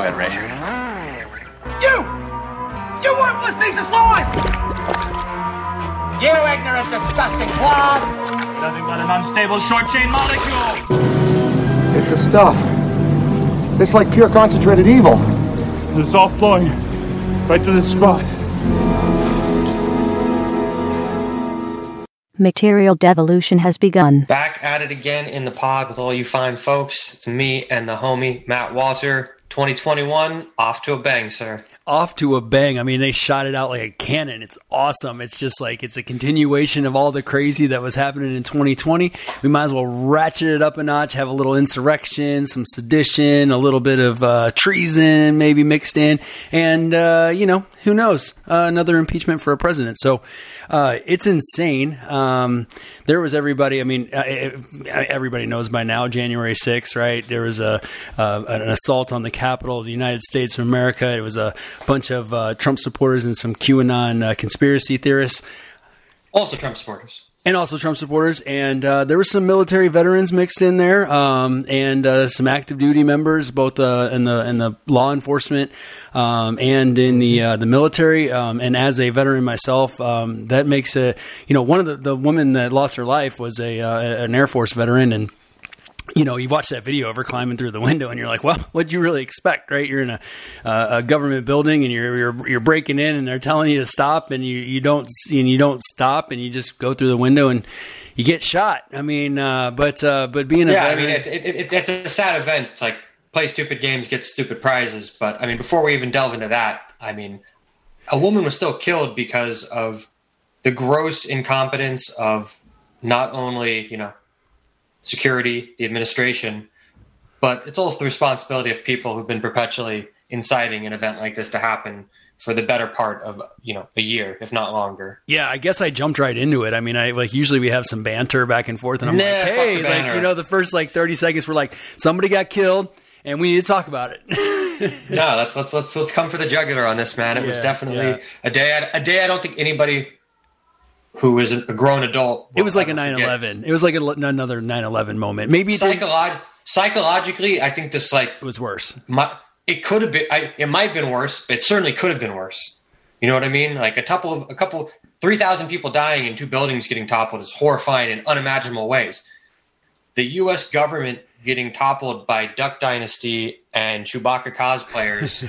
Go ahead, Ray. You! You worthless piece of slime! You ignorant, disgusting clod! Nothing but an unstable short chain molecule. It's the stuff. It's like pure concentrated evil. It's all flowing right to this spot. Material devolution has begun. Back at it again in the pod with all you fine folks. It's me and the homie Matt Walter. 2021, off to a bang, sir. Off to a bang. I mean, they shot it out like a cannon. It's awesome. It's just like it's a continuation of all the crazy that was happening in 2020. We might as well ratchet it up a notch, have a little insurrection, some sedition, a little bit of uh, treason maybe mixed in, and uh, you know, who knows, uh, another impeachment for a president. So uh, it's insane. Um, there was everybody. I mean, uh, everybody knows by now. January 6th, right? There was a uh, an assault on the Capitol of the United States of America. It was a bunch of uh, Trump supporters and some QAnon uh, conspiracy theorists. Also, Trump supporters. And also Trump supporters, and uh, there were some military veterans mixed in there, um, and uh, some active duty members, both uh, in the in the law enforcement um, and in the uh, the military. Um, and as a veteran myself, um, that makes a you know one of the the women that lost her life was a uh, an Air Force veteran, and you know, you watch that video of her climbing through the window, and you're like, "Well, what do you really expect, right? You're in a, uh, a government building, and you're, you're you're breaking in, and they're telling you to stop, and you you don't and you don't stop, and you just go through the window, and you get shot. I mean, uh, but uh, but being a yeah, veteran, I mean, it, it, it, it's a sad event. It's like play stupid games, get stupid prizes. But I mean, before we even delve into that, I mean, a woman was still killed because of the gross incompetence of not only you know security, the administration, but it's also the responsibility of people who've been perpetually inciting an event like this to happen for the better part of you know a year, if not longer. yeah, I guess I jumped right into it. I mean, I like usually we have some banter back and forth, and I'm Nah, like, hey, like you know, the first like 30 seconds were like somebody got killed, and we need to talk about it. No, let's let's let's let's come for the jugular on this, man. It was definitely yeah. a day. I, a day I don't think anybody who is a grown adult. it was like a 9/11. It was like a, another 9/11 moment. Maybe did- psychologically, I think this like it was worse. my, it could have been. I, it might have been worse, but it certainly could have been worse. You know what I mean? Like a couple of a couple three thousand people dying and two buildings getting toppled is horrifying in unimaginable ways. The U.S. government getting toppled by Duck Dynasty and Chewbacca cosplayers.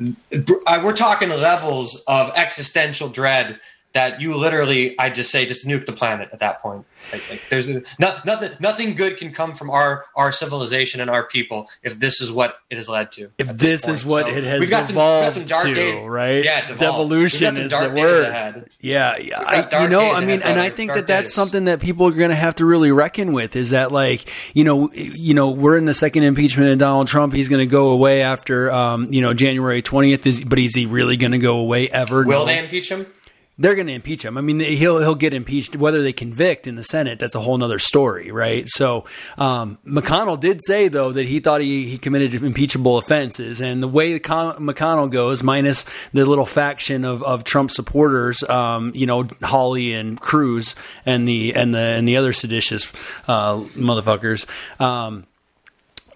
I, we're talking levels of existential dread that you literally, I just say, just nuke the planet at that point. Like, like there's no, nothing, nothing good can come from our our civilization and our people if this is what it has led to. If at this is what So it has we've got some, we've got some dark to, days, right? Yeah. Devolution is the word. ahead. Yeah, yeah. I, you know, I mean, ahead, and I think Dark that that's days. something that people are going to have to really reckon with. Is that like, you know, you know, we're in the second impeachment of Donald Trump. He's going to go away after, um, you know, January twentieth. Is but is he really going to go away ever? Will No. they impeach him? They're going to impeach him. I mean, he'll he'll get impeached. Whether they convict in the Senate, that's a whole nother story, right? So, um, McConnell did say though that he thought he, he committed impeachable offenses, and the way Con- McConnell goes, minus the little faction of, of Trump supporters, um, you know, Hawley and Cruz and the and the and the other seditious uh, motherfuckers. Um,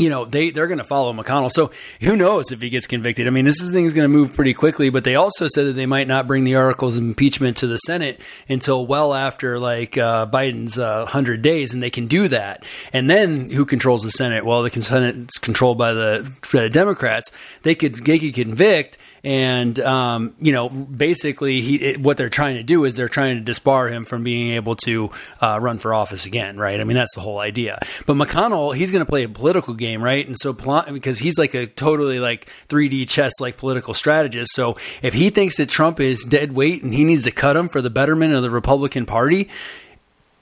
you know they they're going to follow McConnell. So who knows if he gets convicted? I mean, this thing is, going to move pretty quickly. But they also said that they might not bring the articles of impeachment to the Senate until well after like uh, Biden's uh, hundred days, and they can do that. And then who controls the Senate? Well, the Senate's controlled by the uh, Democrats. They could they could convict. And um, you know, basically, he, it, what they're trying to do is they're trying to disbar him from being able to uh, run for office again, right? I mean, that's the whole idea. But McConnell, he's going to play a political game, right? And so, because he's like a totally like 3D chess like political strategist. So, if he thinks that Trump is dead weight and he needs to cut him for the betterment of the Republican Party,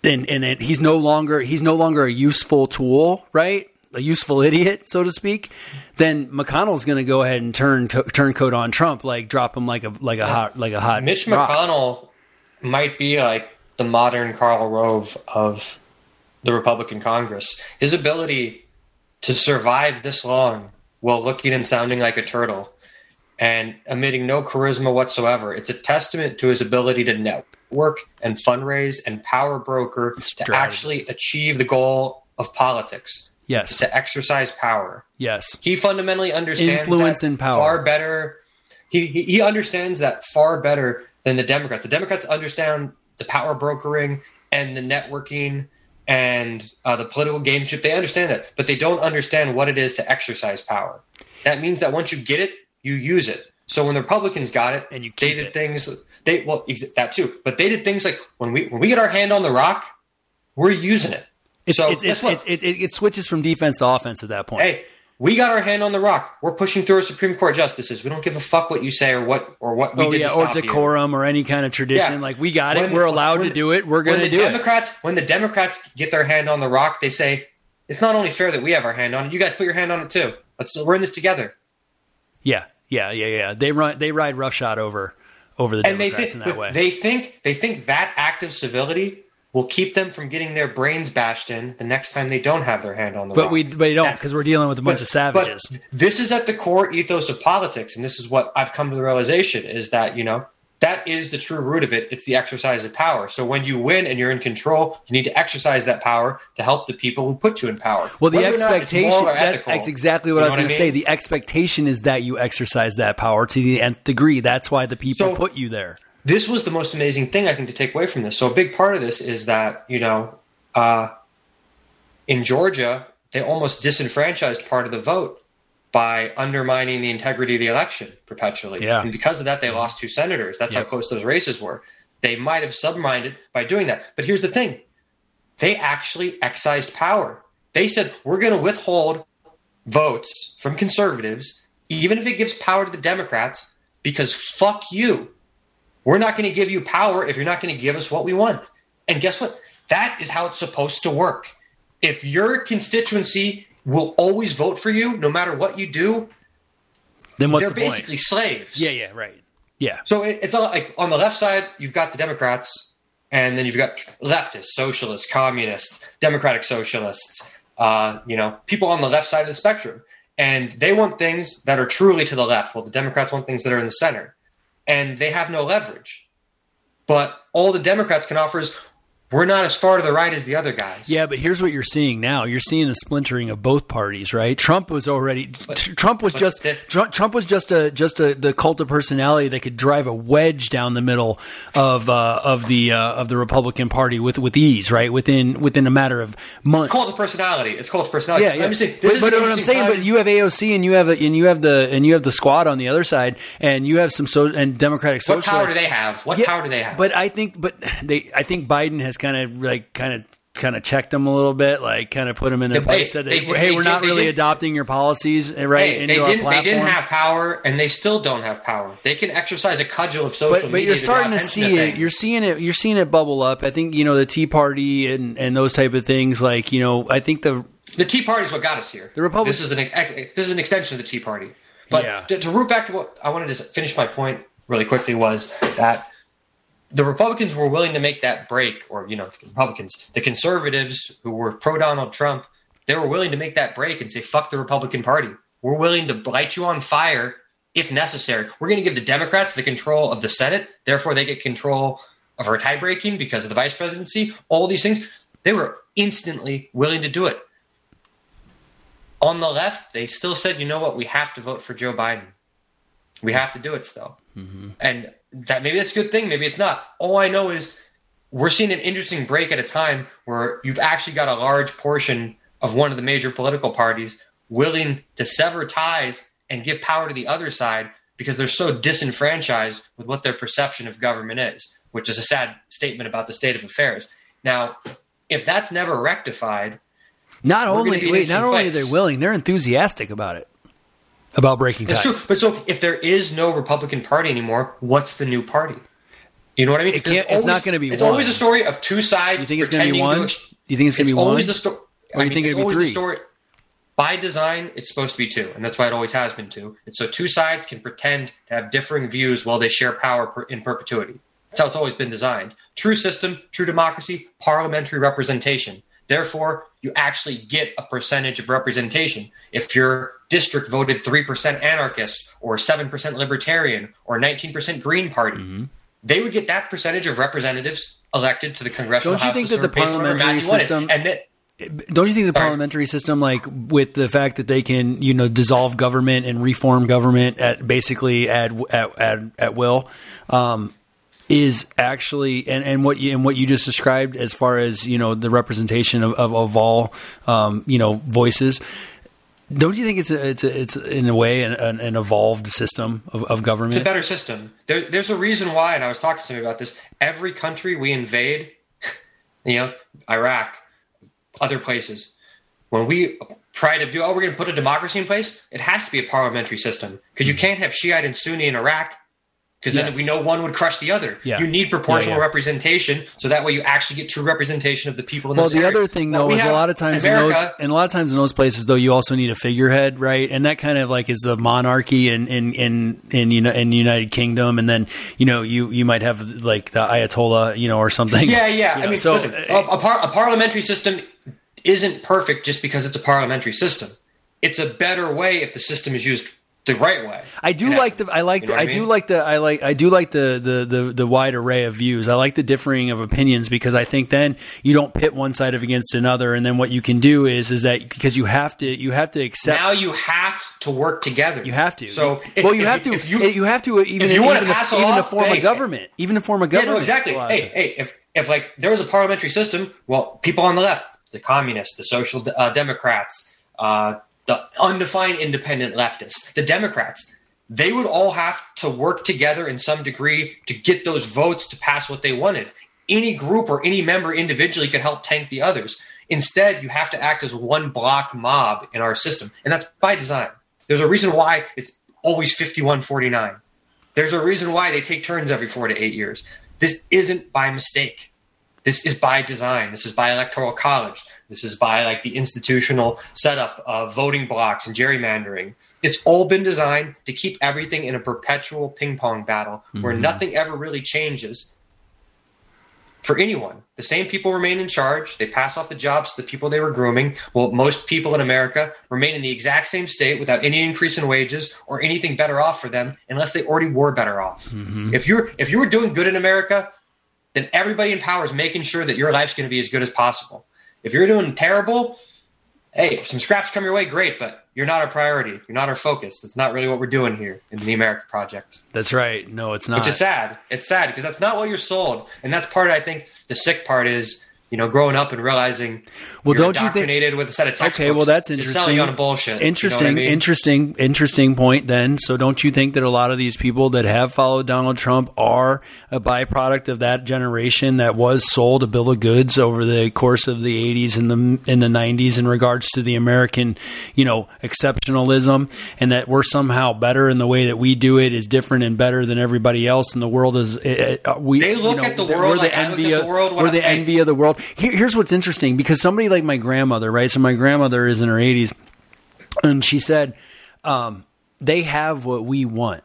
and and it, he's no longer he's no longer a useful tool, right? A useful idiot, so to speak. Then McConnell's going to go ahead and turn to, turn coat on Trump, like drop him like a like a hot like a hot. Mitch rock. McConnell might be like the modern Karl Rove of the Republican Congress. His ability to survive this long while looking and sounding like a turtle and emitting no charisma whatsoever, it's a testament to his ability to network and fundraise and power broker to actually achieve the goal of politics. Yes. to exercise power. Yes. He fundamentally understands Influence that and power. far better. He, he he understands that far better than the Democrats. The Democrats understand the power brokering and the networking and uh, the political gameship. They understand that, but they don't understand what it is to exercise power. That means that once you get it, you use it. So when the Republicans got it, And you they did it. things. They well ex- that too, but they did things like when we when we get our hand on the rock, we're using it. It's, so it's, guess it's, what? it, it, it switches from defense to offense at that point. hey, we got our hand on the rock. We're pushing through our Supreme Court justices. We don't give a fuck what you say or what or what we oh did yeah, or stop you. decorum or any kind of tradition. Yeah. Like we got it. We're allowed when- to do it. We're going to the do it. Democrats, When the Democrats get their hand on the rock, they say it's not only fair that we have our hand on it. You guys put your hand on it too. Let's we're in this together. Yeah, yeah, yeah, yeah. They run. They ride roughshod over over the And they Democrats think in that way. they think they think that act of civility will keep them from getting their brains bashed in the next time they don't have their hand on the but rock. we but we don't because we're dealing with a bunch of savages. But this is at the core ethos of politics, and this is what I've come to the realization is that you know that is the true root of it. It's the exercise of power. So when you win and you're in control, you need to exercise that power to help the people who put you in power. Well, the Whether expectation, moral or that's, ethical, that's exactly what I was going to say. The expectation is that you exercise that power to the nth degree. That's why the people So- put you there. This was the most amazing thing I think to take away from this. So a big part of this is that you know, uh, in Georgia, they almost disenfranchised part of the vote by undermining the integrity of the election perpetually. Yeah. And because of that, they lost two senators. That's Yep. how close those races were. They might have submined it by doing that. But here's the thing: they actually excised power. They said we're going to withhold votes from conservatives, even if it gives power to the Democrats, because fuck you. We're not going to give you power if you're not going to give us what we want. And guess what? That is how it's supposed to work. If your constituency will always vote for you, no matter what you do, Then what's they're the point? basically slaves. Yeah, yeah, right. Yeah, So it, it's all like on the left side, you've got the Democrats, and then you've got leftists, socialists, communists, democratic socialists, uh, you know, people on the left side of the spectrum. And they want things that are truly to the left, while the Democrats want things that are in the center. And they have no leverage. But all the Democrats can offer is we're not as far to the right as the other guys. yeah. But here's what you're seeing now. You're seeing a splintering of both parties, right? Trump was already. Tr- Trump was just. the- Trump was just a just a the cult of personality that could drive a wedge down the middle of uh, of the uh, of the Republican Party with with ease, right? Within within a matter of months. It's called a personality. It's called a personality. Yeah, yeah. I'm just saying, but but what I'm saying, time. but you have AOC and you have a, and you have the and you have the squad on the other side, and you have some so and Democratic socialists. what socialists. power do they have? What Yeah, power do they have? But I think, but they, I think Biden has kind of like kind of kind of checked them a little bit, like kind of put them in a They- place. Said, they- hey, they we're not really adopting your policies, eh, right? Hey, into they our didn't. They didn't platform." have power, and they still don't have power. They can exercise a cudgel of social But, but you're starting to attention see it. You're seeing it. You're seeing it bubble up. I think you know the Tea Party and and those type of things. Like you know, I think the the Tea Party is what got us here. The Republic- This is an this is an extension of the Tea Party. But Yeah. to, to root back to what I wanted to finish my point really quickly was that the Republicans were willing to make that break, or you know, the Republicans, the conservatives who were pro Donald Trump, they were willing to make that break and say, "Fuck the Republican Party. We're willing to light you on fire if necessary. We're going to give the Democrats the control of the Senate, therefore they get control of our tie breaking because of the vice presidency. All these things, they were instantly willing to do it. On the left, they still said, "You know what? We have to vote for Joe Biden. We have to do it still." Mm-hmm. And that maybe that's a good thing, maybe it's not. All I know is we're seeing an interesting break at a time where you've actually got a large portion of one of the major political parties willing to sever ties and give power to the other side because they're so disenfranchised with what their perception of government is, which is a sad statement about the state of affairs. Now, if that's never rectified, not only wait, not only are they place. willing, they're enthusiastic about it, about breaking That's ties. true. But so if there is no Republican Party anymore, what's the new party? You know what I mean? It it's not gonna be It's one. always a story of two sides. You think it's going to be one? ex- you think it's going to be one? always the story. Or you think it's be always three? the story. By design, it's supposed to be two, and that's why it always has been two. It's so two sides can pretend to have differing views while they share power per- in perpetuity. That's how it's always been designed. True system, true democracy, parliamentary representation. Therefore, you actually get a percentage of representation. If your district voted 3% anarchist or 7% libertarian or 19% Green Party, Mm-hmm. they would get that percentage of representatives elected to the congressional Don't you House think that the serve based on whatever parliamentary math you wanted. system- and that don't you think the parliamentary system, like with the fact that they can, you know, dissolve government and reform government at basically at at at, at will, um, is actually and, and what you and what you just described as far as you know the representation of of, of all um, you know voices. Don't you think it's a, it's a, it's in a way an, an, evolved system of, of government? It's a better system. There, there's a reason why, and I was talking to somebody about this. Every country we invade, you know, Iraq, other places, when we try to do, oh, we're going to put a democracy in place, it has to be a parliamentary system because you mm-hmm. can't have Shiite and Sunni in Iraq because then we know one would crush the other. Yeah. You need proportional Yeah, yeah. representation so that way you actually get true representation of the people in Well, those the areas. other thing though we is a lot of times in those, America, and a lot of times in those places though, you also need a figurehead, right? And that kind of like is the monarchy in in in in, Uni- in United Kingdom, and then you know you you might have like the Ayatollah, you know, or something. Yeah, yeah. You I mean, so, listen, a, a, par- a parliamentary system isn't perfect just because it's a parliamentary system. It's a better way if the system is used the right way. I do like the. I like You the, know I, what do like the I like I do like the, the the the wide array of views. I like the differing of opinions because I think then you don't pit one side of against another, and then what you can do is is that because you have to you have to accept now you have to work together. You have to. So well, if- you have to. if you, you, have to even if you wanna even, pass a even to form hey, a government, even to form a yeah, government. no, exactly. Hey, hey, if if like there was a parliamentary system, well, people on the left, the communists, the social uh, democrats, uh, the undefined independent leftists, the Democrats, they would all have to work together in some degree to get those votes to pass what they wanted. Any group or any member individually could help tank the others. Instead, you have to act as one block mob in our system, and that's by design. There's a reason why it's always 51 49. There's a reason why they take turns every four to eight years. This isn't by mistake. This is by design. This is by electoral college. This is by like the institutional setup of voting blocks and gerrymandering. It's all been designed to keep everything in a perpetual ping pong battle where mm-hmm. nothing ever really changes for anyone. The same people remain in charge. They pass off the jobs to the people they were grooming. Well, most people in America remain in the exact same state without any increase in wages or anything better off for them unless they already were better off. Mm-hmm. If you're if you were doing good in America, then everybody in power is making sure that your life's going to be as good as possible. If you're doing terrible, hey, some scraps come your way, great, but you're not our priority. You're not our focus. That's not really what we're doing here in the America Project That's right. No, it's not. which is sad. It's sad because that's not what you're sold, and that's part. I think the sick part is you know growing up and realizing Well, you're don't you think- indoctrinated with a set of textbooks. Okay, well that's interesting. you on bullshit. Interesting, You know I mean? interesting, interesting point. Then, so don't you think that a lot of these people that have followed Donald Trump are a byproduct of that generation that was sold a bill of goods over the course of the '80s and the in the '90s in regards to the American, you know, exceptionalism, and that we're somehow better in the way that we do it is different and better than everybody else, in the world is it, it- we. They look you know, at the we're world the like look envy of- the world We're the envy of the world. Here, here's what's interesting because somebody like my grandmother, right? So my grandmother is in her 80s, and she said, um, "They have what we want."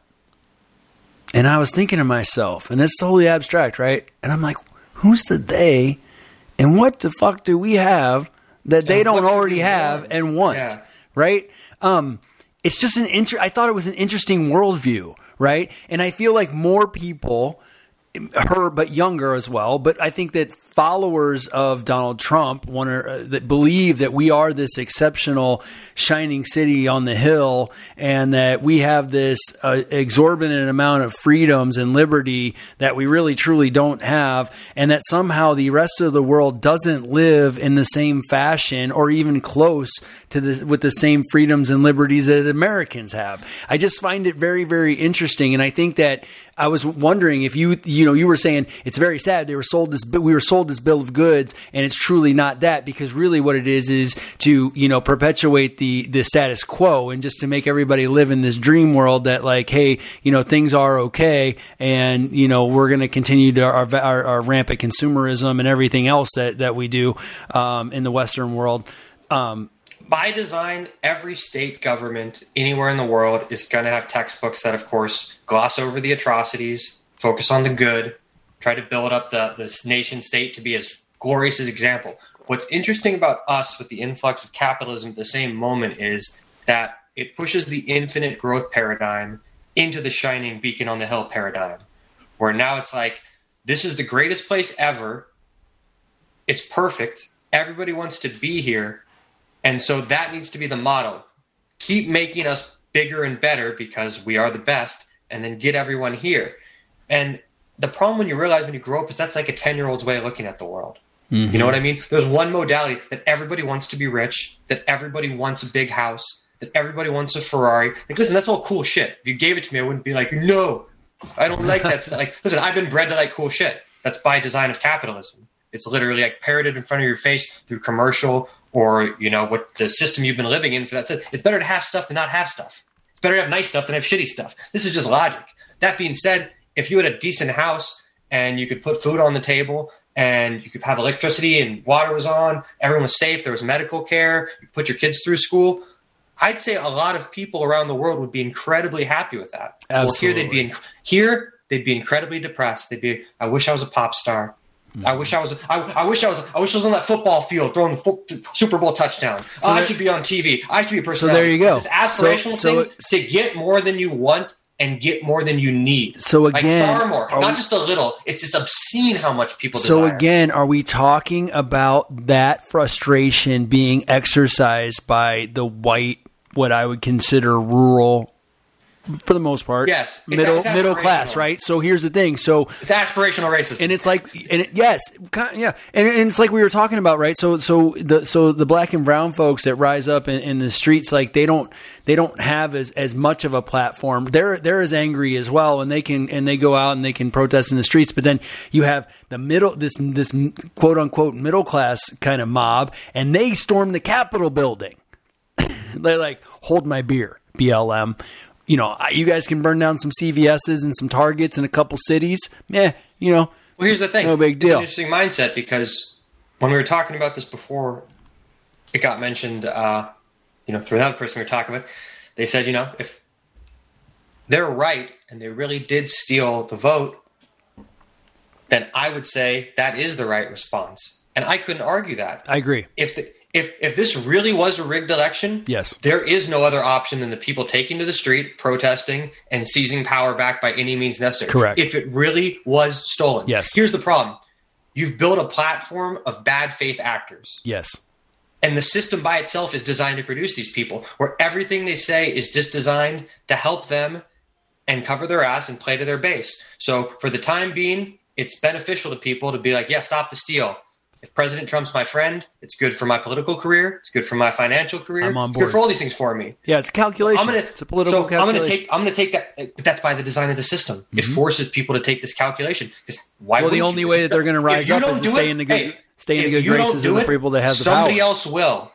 And I was thinking to myself, and it's totally abstract, right? And I'm like, "Who's the they? And what the fuck do we have that they And don't already have and want?" Yeah. Right? Um, it's just an inter- I thought it was an interesting worldview, right? And I feel like more people her, but younger as well. But I think that followers of Donald Trump want uh, that believe that we are this exceptional shining city on the hill, and that we have this uh, exorbitant amount of freedoms and liberty that we really truly don't have, and that somehow the rest of the world doesn't live in the same fashion or even close to the with the same freedoms and liberties that Americans have. I just find it very, very interesting, and I think that I was wondering if you, you know, you were saying it's very sad they were sold this, we were sold this bill of goods, and it's truly not that because really what it is is to, you know, perpetuate the the status quo and just to make everybody live in this dream world that like, hey, you know, things are okay, and you know, we're going to continue to our, our, our rampant consumerism and everything else that that we do um, in the Western world. Um, by design, every state government anywhere in the world is going to have textbooks that, of course, gloss over the atrocities, focus on the good, try to build up the this nation state to be as glorious as example. What's interesting about us with the influx of capitalism at the same moment is that it pushes the infinite growth paradigm into the shining beacon on the hill paradigm, where now it's like this is the greatest place ever. It's perfect Everybody wants to be here. And so that needs to be the model. Keep making us bigger and better because we are the best, and then get everyone here. And the problem when you realize when you grow up is that's like a 10 year old's way of looking at the world. You know mm-hmm. what I mean? There's one modality that everybody wants to be rich, that everybody wants a big house, that everybody wants a Ferrari. Like, listen, that's all cool shit. If you gave it to me, I wouldn't be like, no, I don't like that. stuff. like, listen, I've been bred to like cool shit. That's by design of capitalism. It's literally like parroted in front of your face through commercial or you know what the system you've been living in for that. It's better to have stuff than not have stuff. It's better to have nice stuff than have shitty stuff. This is just logic. That being said, if you had a decent house and you could put food on the table and you could have electricity and water was on, everyone was safe, there was medical care, you could put your kids through school. I'd say a lot of people around the world would be incredibly happy with that. Well, here they'd be inc- here they'd be incredibly depressed. They'd be, I wish I was a pop star. I wish I was. I, I wish I was. I wish I was on that football field throwing the fo- Super Bowl touchdown. So oh, I there- should be on TV. I should be a person. So there you go. This aspirational So- thing to get more than you want and get more than you need. So again, like far more, not we- just a little. It's just obscene how much people. So desire. again, are we talking about that frustration being exercised by the white, what I would consider rural, for the most part, Yes. Middle middle class, right? So here's the thing. So it's aspirational racism. and it's like and it, yes kind yeah and, and it's like we were talking about right so so the so the black and brown folks that rise up in, in the streets like they don't they don't have as as much of a platform they're they're as angry as well and they can and they go out and they can protest in the streets but then you have the middle this this quote unquote middle class kind of mob and they storm the capitol building they're like hold my beer blm you know you guys can burn down some cvs's and some targets in a couple cities yeah you know Well, here's the thing. No big It's deal. an interesting mindset because when we were talking about this before, it got mentioned. Uh, you know, through another person we were talking with, they said, you know, if they're right and they really did steal the vote, then I would say that is the right response, and I couldn't argue that. I agree. If the, if if this really was a rigged election, Yes. there is no other option than the people taking to the street, protesting, and seizing power back by any means necessary. Correct. If it really was stolen. Yes. Here's the problem. You've built a platform of bad faith actors. Yes. And the system by itself is designed to produce these people where everything they say is just designed to help them and cover their ass and play to their base. So for the time being, it's beneficial to people to be like, yeah, stop the steal. If President Trump's my friend, it's good for my political career. It's good for my financial career. I'm on It's board. good for all these things for me. Yeah, it's a calculation. I'm gonna. it's a political so calculation. I'm gonna take. I'm gonna take that. But that's by the design of the system. It mm-hmm. forces people to take this calculation because why? well, the only you? way that they're going to rise up is to do stay it- in the good, hey, stay in the good graces of the it, people that have the somebody power. else will.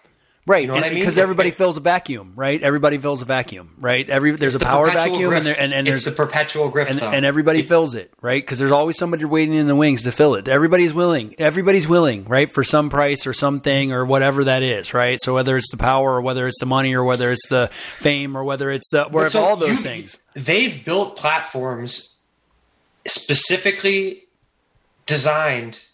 Right? know I mean? Because everybody fills a vacuum, right? Everybody fills a vacuum, right? Every there's a The power vacuum, and there, and, and it's there's the perpetual grift, and, and everybody fills it, right? Because there's always somebody waiting in the wings to fill it. Everybody's willing. Everybody's willing, right, for some price or something or whatever that is, right? So whether it's the power or whether it's the money or whether it's the fame or whether it's the But wherever so all those you- things. They've built platforms specifically designed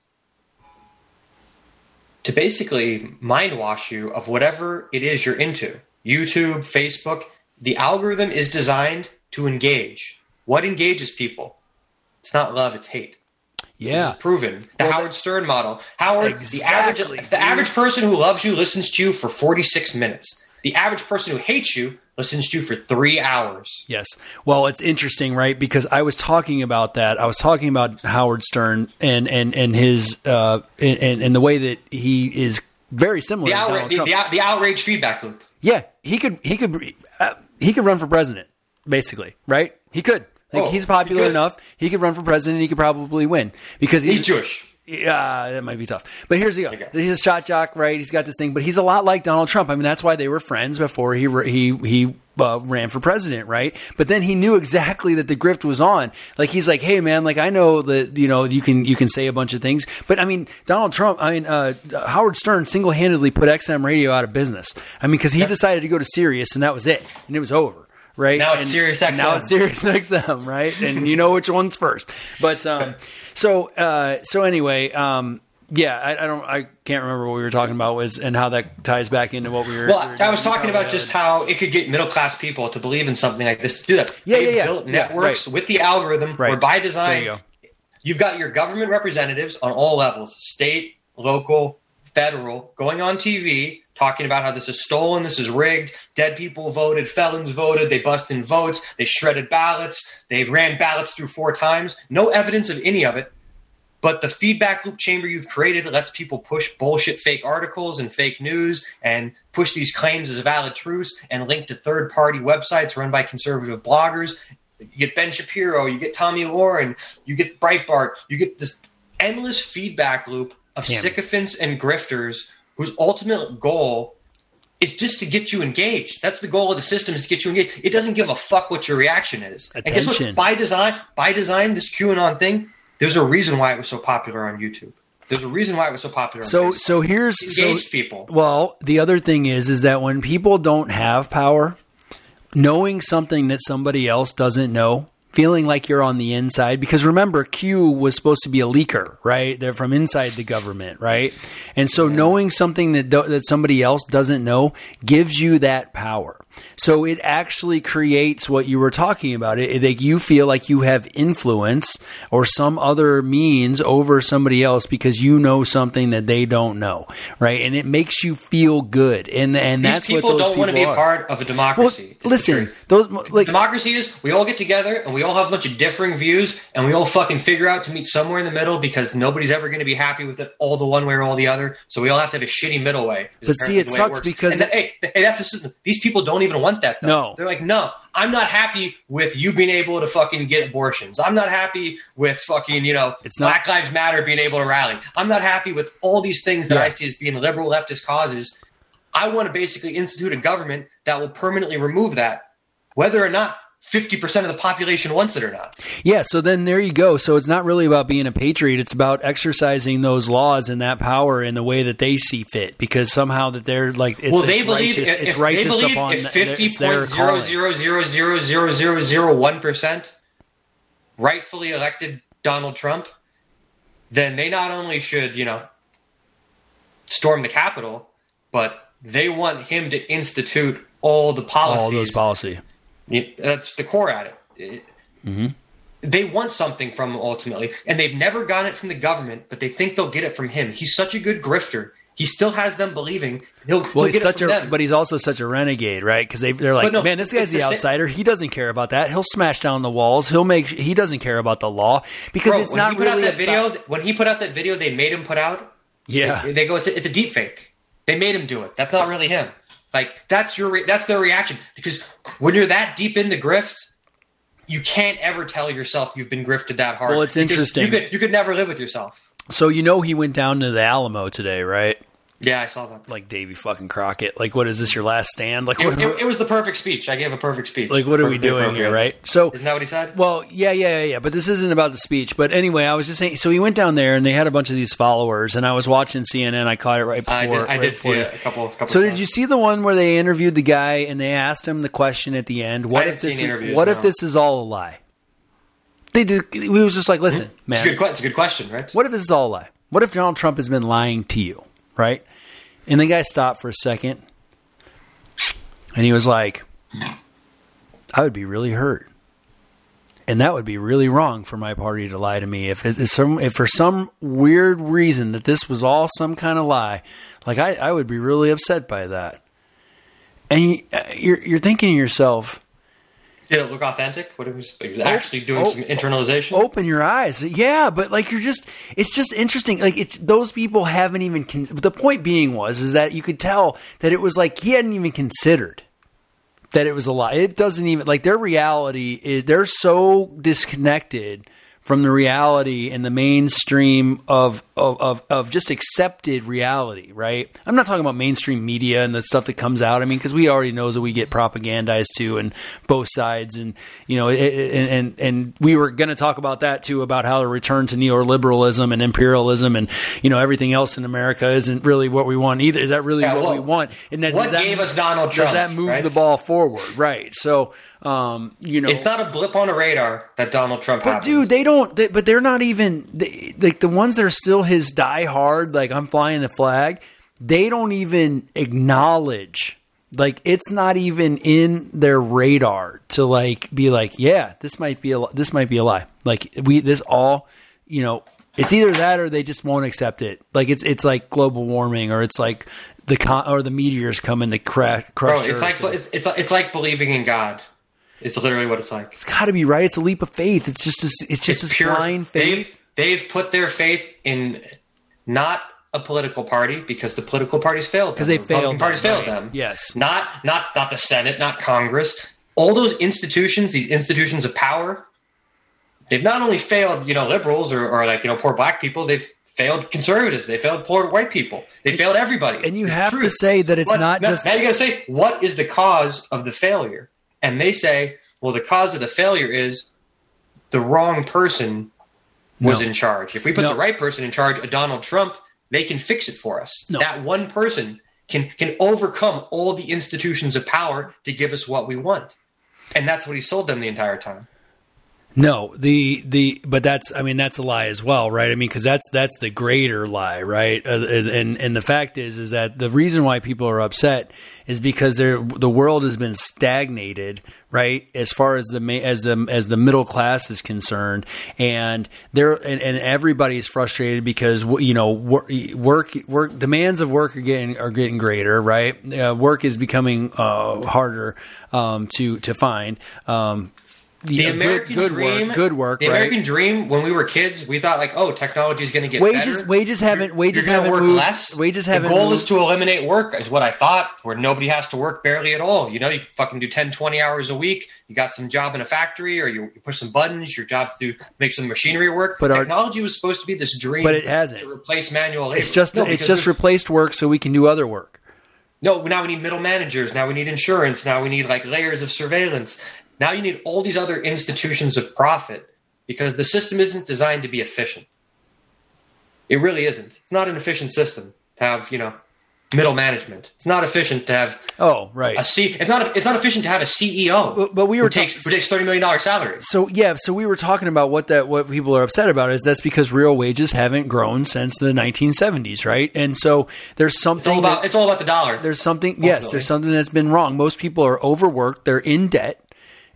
to basically mind wash you of whatever it is you're into. YouTube, Facebook, the algorithm is designed to engage. What engages people? It's not love, it's hate. This Yeah, is proven. The Howard Stern model. Howard, Exactly, the average dude. the average person who loves you listens to you for 46 minutes. The average person who hates you listens to you for 3 hours. Yes. Well, it's interesting, right? Because I was talking about that. I was talking about Howard Stern and and and his uh and and, the way that he is very similar The, to outra- the, the, the outrage feedback loop. yeah, he could he could uh, he could run for president, basically, right? He could. Like Oh, he's popular could. enough. He could run for president. He could probably win because he's, He's Jewish. Yeah, that might be tough. But here's the Okay. he's a shock jock, right? He's got this thing, but he's a lot like Donald Trump. I mean, that's why they were friends before he he he uh, ran for president, right? But then he knew exactly that the grift was on. Like he's like, hey man, like I know that you know you can you can say a bunch of things, but I mean Donald Trump, I mean uh, Howard Stern single handedly put XM radio out of business. I mean because he decided to go to Sirius and that was it, and it was over. Right Now it's And Sirius XM. Now it's Sirius XM, right? And you know which one's first. But um, so uh, so anyway, um, yeah, I, I don't, I can't remember what we were talking about was and how that ties back into what we were. Well, we were I was talking about just how it could get middle class people to believe in something like this do that. Yeah, They've yeah, yeah. built Yeah, networks right. with the algorithm Right. where by There design you go. you've got your government representatives on all levels state, local, federal going on TV talking about how this is stolen, this is rigged, dead people voted, felons voted, they busted in votes, they shredded ballots, they ran ballots through four times. No evidence of any of it. But the feedback loop chamber you've created lets people push bullshit fake articles and fake news and push these claims as valid truths and link to third party websites run by conservative bloggers. You get Ben Shapiro, you get Tomi Lahren, you get Breitbart, you get this endless feedback loop of Damn. sycophants and grifters whose ultimate goal is just to get you engaged. That's the goal of the system is to get you engaged. It doesn't give a fuck what your reaction is. And guess Attention. what? By design, by design, this QAnon thing, there's a reason why it was so popular on YouTube. There's a reason why it was so popular So Facebook. so here's so, engaged people. Well, the other thing is is that when people don't have power, knowing something that somebody else doesn't know, feeling like you're on the inside because remember Q was supposed to be a leaker, right? They're from inside the government, right? And so knowing something that do, that somebody else doesn't know gives you that power. So it actually creates what you were talking about. It, it- you feel like you have influence or some other means over somebody else because you know something that they don't know, right? And it makes you feel good. And and These that's people what those don't want to be people a are. part of a democracy. the listen, those like democracy is we all get together and we all have a bunch of differing views and we all fucking figure out to meet somewhere in the middle because nobody's ever going to be happy with it all the one way or all the other. So we all have to have a shitty middle way. But see, it sucks because- And that- hey, hey, that's the system. These people don't even want that. Though. No. they're like, no, I'm not happy with you being able to fucking get abortions. I'm not happy with fucking you know It's not- Black Lives Matter being able to rally. I'm not happy with all these things that Yeah. I see as being liberal leftist causes. I want to basically institute a government that will permanently remove that, whether or not 50% of the population wants it or not. Yeah, so then there you go. So it's not really about being a patriot. It's about exercising those laws and that power in the way that they see fit. Because somehow that they're like, it's, well, they believe righteous, if, it's righteous they believe upon if th- fifty it's their point zero calling. zero zero zero zero zero zero one percent rightfully elected Donald Trump, then they not only should you know storm the Capitol, but they want him to institute all the policies. all those policy. That's the core at it. It- Mm-hmm. They want something from him ultimately, and they've never gotten it from the government, but they think they'll get it from him. He's such a good grifter. He still has them believing he'll, he'll Well, he's get such it a, them. but he's also such a renegade, right? Because they they're like, no, man, this guy's the the outsider. He doesn't care about that. He'll smash down the walls. He'll make. He doesn't care about the law because Bro, it's when not he put really out that about- video, when he put out that video, they made him put out. Yeah, They, they go, it's a, it's a deep fake. They made him do it. That's not really him. Like that's your re- that's their reaction because when you're that deep in the grift, you can't ever tell yourself you've been grifted that hard. Well, it's interesting. You could you could never live with yourself. So you know he went down to the Alamo today, right? Yeah, I saw that. Like Davy fucking Crockett. Like, what is this? Your last stand? Like, It, what, it- it was the perfect speech. I gave a perfect speech. like what are we doing here, right? So Isn't that what he said? Well, yeah, yeah, yeah, yeah. But this isn't about the speech. But anyway, I was just saying. So he went down there, and they had a bunch of these followers, and I was watching CNN. I caught it right before. I did. I right did see before- a couple. couple So did you see the one where they interviewed the guy and they asked him the question at the end? What if this? Is, what if this is all a lie? They did. He was just like, listen, man. It's a good. It's a good question, right? What if this is all a lie? What if Donald Trump has been lying to you, right? And the guy stopped for a second, and he was like, "I would be really hurt, and that would be really wrong for my party to lie to me. If it's some, if for some weird reason that this was all some kind of lie, like I, I would be really upset by that." And you, uh, you're you're thinking to yourself, Did it look authentic? What it was, he was actually doing oh, some internalization. open your eyes. Yeah, but like you're just it's just interesting. Like it's those people haven't even con- the point being was is that you could tell that it was like he hadn't even considered that it was a lie. It doesn't even like their reality is they're so disconnected from the reality and the mainstream of, of, of, of just accepted reality, right? I'm not talking about mainstream media and the stuff that comes out. I mean, because we already knows that we get propagandized too, and both sides, and you know, it, and and and we were going to talk about that too, about how the return to neoliberalism and imperialism, and you know, everything else in America isn't really what we want either. Is that really Yeah, what well, we want? And that, what that gave us Donald Does that move right? the ball forward? Right. So, um, you know, It's not a blip on a radar that Donald Trump but happened. dude, they don't. They, but they're not even like the ones that are still his die hard. Like I'm flying the flag. They don't even acknowledge. Like it's not even in their radar to like be like, yeah, this might be a this might be a lie. Like we this all, you know, It's either that or they just won't accept it. Like it's it's like global warming or it's like the con- or the meteors coming to crash crush. Bro, it's like it's, it's it's like believing in God. It's literally what it's like. it's got to be right. It's a leap of faith. It's just a, it's just It's this blind faith. They've they've put their faith in not a political party because the political parties failed because they The failed. Parties them, failed right. them. Yes. Not not not the Senate, not Congress. All those institutions, these institutions of power, they've not only failed, you know, liberals or, or like you know poor black people. They've failed conservatives. They failed poor white people. They failed everybody. And you It's have to say that it's But not now, just now you got to say what is the cause of the failure, and they say, well, the cause of the failure is the wrong person was No. in charge. If we put No. the right person in charge, a Donald Trump, they can fix it for us. No. That one person can can overcome all the institutions of power to give us what we want, and that's what he sold them the entire time. No, the the but that's I mean that's a lie as well, right? I mean because that's that's the greater lie, right? Uh, and and the fact is is that the reason why people are upset is because they're, the world has been stagnated, right? As far as the as the as the middle class is concerned, and they're and, and everybody's frustrated because you know work work, work demands of work are getting are getting greater, right? Uh, work is becoming uh, harder um, to to find. Um, The uh, good- American good, dream, work, good work, The right? American dream. When we were kids, we thought like, oh, technology is going to get wages better. wages haven't You're- wages you're haven't work moved. less. Wages haven't. The goal moved. is to eliminate work, is what I thought, where nobody has to work barely at all. You know, you fucking do 10, 20 hours a week. You got some job in a factory, or you, you push some buttons. Your job to make some machinery work. But our- technology was supposed to be this dream, But it hasn't. to replace manual labor. it's just No, it's just replaced work so we can do other work. no, now we need middle managers. Now we need insurance. Now we need like layers of surveillance. Now you need all these other institutions of profit because the system isn't designed to be efficient. It really isn't. It's not an efficient system to have, you know, middle management. It's not efficient to have Oh, right. a C. It's not. It's not efficient to have a CEO But- but we were who takes ta- who takes thirty million dollars salary. So yeah, so we were talking about what that what people are upset about is that's because real wages haven't grown since the 1970s, right? And so there's It's something all about. that- It's all about the dollar. there's something yes, there's something that's been wrong. Most people are overworked, they're in debt,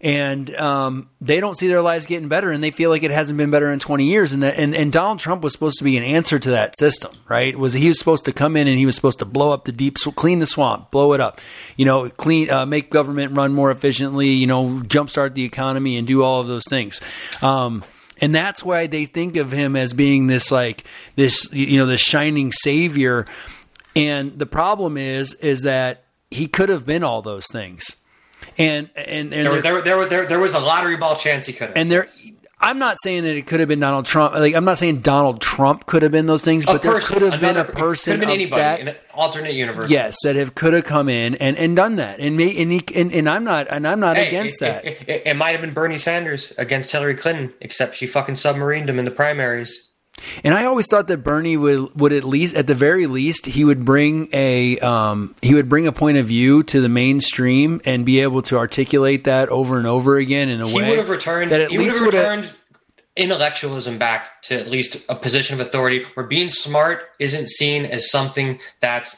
and um, they don't see their lives getting better, and they feel like it hasn't been better in 20 years. And that, and and Donald Trump was supposed to be an answer to that system, right? Was he was supposed to come in and he was supposed to blow up the deep, clean the swamp, blow it up, you know, clean, uh, make government run more efficiently, you know, jumpstart the economy and do all of those things. Um, and that's why they think of him as being this like this you know this shining savior and the problem is is that he could have been all those things and and and there, was- there, there, there, there, was a lottery ball chance he could have. and there I'm not saying that it could have been Donald Trump. Like I'm not saying Donald Trump could have been those things, a but there could have been a person Could have been anybody that in an alternate universe. yes that have could have come in and, and done that and may, and, he, and and I'm not and I'm not Hey, against it, that. It, it, it might have been Bernie Sanders against Hillary Clinton, except she fucking submarined him in the primaries. And I always thought that Bernie would would at least, at the very least, he would bring a um, he would bring a point of view to the mainstream and be able to articulate that over and over again in a He way would have returned. that at He least would have. returned intellectualism back to at least a position of authority, where being smart isn't seen as something that's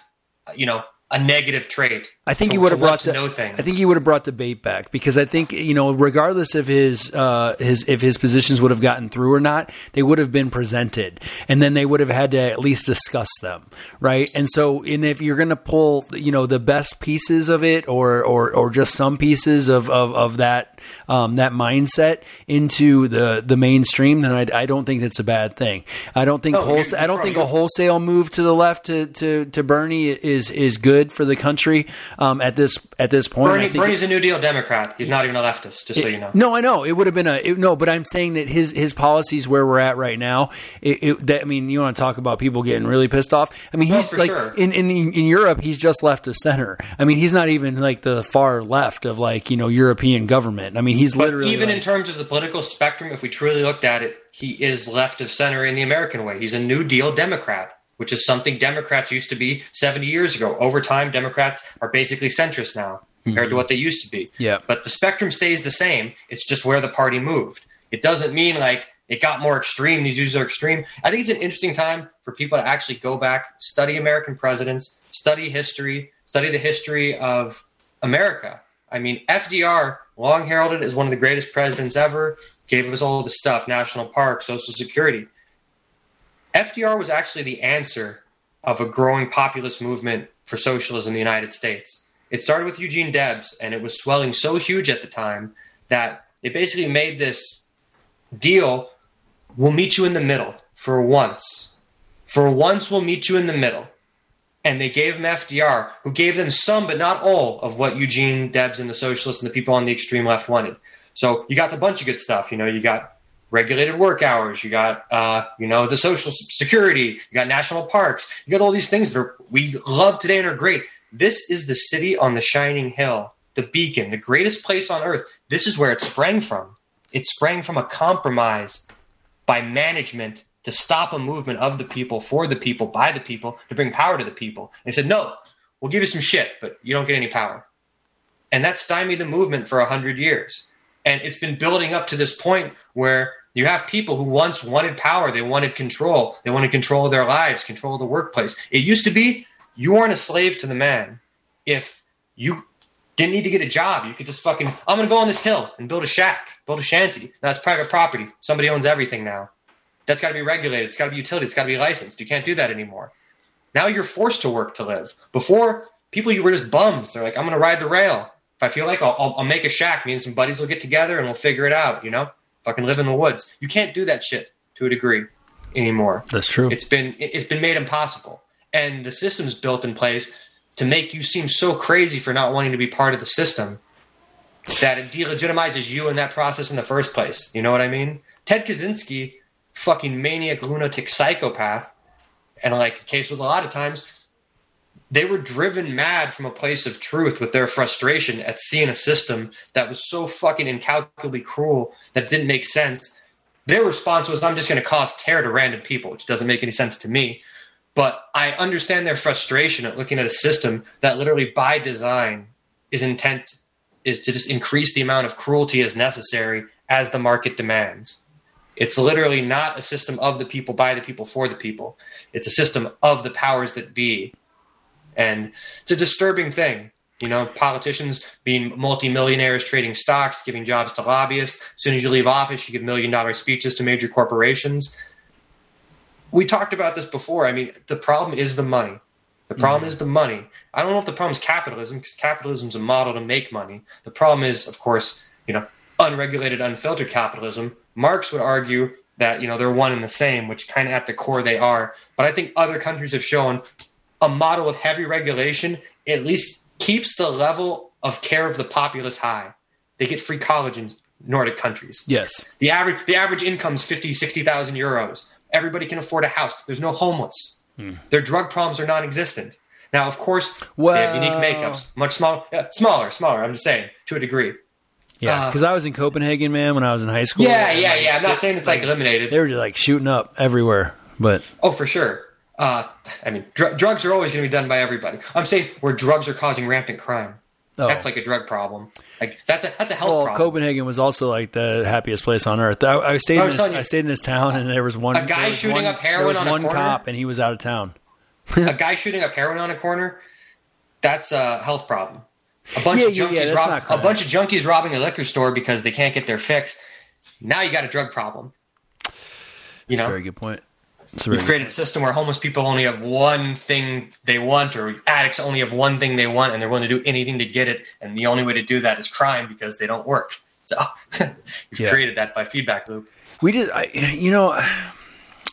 you know a negative trait. I think he would have brought to the, know things. I think he would have brought debate back because I think you know regardless of his uh, his if his positions would have gotten through or not, they would have been presented, and then they would have had to at least discuss them, right? And so, and if you're going to pull you know the best pieces of it or or or just some pieces of of, of that um, that mindset into the the mainstream, then I, I don't think that's a bad thing. I don't think whole, I don't think a wholesale move to the left to to to Bernie is is good for the country um, at this at this point. I Bernie, think Bernie's a New Deal Democrat. He's not even a leftist, just so you know. no, I know it would have been a it, no, but I'm saying that his his policies where we're at right now. It, it, that, I mean, you want to talk about people getting really pissed off? I mean, he's like sure. in, in in Europe, he's just left of center. I mean, he's not even like the far left of like you know European government. I mean, he's But literally even like- in terms of the political spectrum, if we truly looked at it, he is left of center in the American way. He's a New Deal Democrat, which is something Democrats used to be 70 years ago. Over time, Democrats are basically centrist now compared to what they used to be. Mm-hmm. Yeah. But the spectrum stays the same. It's just where the party moved. It doesn't mean like it got more extreme. These views are extreme. I think it's an interesting time for people to actually go back, study American presidents, study history, study the history of America. I mean, FDR, long heralded as one of the greatest presidents ever, gave us all the stuff national parks, social security. FDR was actually the answer of a growing populist movement for socialism in the United States. It started with Eugene Debs, and it was swelling so huge at the time that they basically made this deal we'll meet you in the middle for once. For once, we'll meet you in the middle. And they gave him FDR, who gave them some, but not all, of what Eugene Debs and the socialists and the people on the extreme left wanted. So you got a bunch of good stuff. You know, you got regulated work hours, you got, uh, you know, the social security, you got national parks, you got all these things that we love today and are great. This is the city on the shining hill, the beacon, the greatest place on earth. This is where it sprang from. It sprang from a compromise by management to stop a movement of the people, for the people, by the people, to bring power to the people. They said, no, we'll give you some shit, but you don't get any power. And that stymied the movement for a hundred years. And it's been building up to this point where you have people who once wanted power, they wanted control, they wanted control of their lives, control of the workplace. It used to be you weren't a slave to the man. If you didn't need to get a job, you could just fucking, I'm gonna go on this hill and build a shack, build a shanty. That's private property. Somebody owns everything now. That's got to be regulated. It's got to be utility. It's got to be licensed. You can't do that anymore. Now you're forced to work to live. Before, people you were just bums. They're like, I'm to ride the rail. If I feel like I'll, I'll, I'll make a shack, me and some buddies will get together and we'll figure it out. You know, fucking live in the woods. You can't do that shit to a degree anymore. That's true. It's been it- it's been made impossible, and the system's built in place to make you seem so crazy for not wanting to be part of the system that it delegitimizes you in that process in the first place. You know what I mean? Ted Kaczynski, fucking maniac, lunatic psychopath, and like the case with a lot of times, they were driven mad from a place of truth with their frustration at seeing a system that was so fucking incalculably cruel that didn't make sense. Their response was, I'm just going to cause terror to random people, which doesn't make any sense to me. But I understand their frustration at looking at a system that literally by design is intent is to just increase the amount of cruelty as necessary as the market demands. It's literally not a system of the people, by the people, for the people. It's a system of the powers that be. And it's a disturbing thing. You know, politicians being multimillionaires trading stocks, giving jobs to lobbyists. As soon as you leave office, you give million dollar speeches to major corporations. We talked about this before. I mean, the problem is the money. The problem mm-hmm. is the money. I don't know if the problem is capitalism, because capitalism is a model to make money. The problem is, of course, you know, unregulated, unfiltered capitalism. Marx would argue that you know they're one and the same, which kind of at the core they are. But I think other countries have shown a model with heavy regulation at least keeps the level of care of the populace high. They get free college in Nordic countries. yes. The average the average income is 50, 60,000 euros. Everybody can afford a house. There's no homeless. Their drug problems are non-existent. Now, of course, they have unique makeups, much smaller, yeah, smaller, smaller. I'm just saying, to a degree. Yeah, Uh, because I was in Copenhagen, man, when I was in high school. Yeah, yeah, like, yeah. I'm not saying it's like eliminated. They were just like shooting up everywhere, but Oh, for sure. Uh, I mean, dr- drugs are always going to be done by everybody. I'm saying where drugs are causing rampant crime. oh. That's like a drug problem. Like that's a that's a health well, problem. Copenhagen was also like the happiest place on earth. I, I stayed I in this, you- I stayed in this town, and there was one A guy shooting one, up heroin There was on a one corner? cop, and he was out of town. a guy shooting up heroin on a corner, that's a health problem. A bunch Yeah, of junkies yeah, rob a bunch of junkies robbing a liquor store because they can't get their fix. Now you got a drug problem. You That's a know, very good point. Very We've created a system where homeless people only have one thing they want, or addicts only have one thing they want, and they're willing to do anything to get it. And the only way to do that is crime because they don't work. So you've Yeah. created that by feedback loop. We just, I, you know,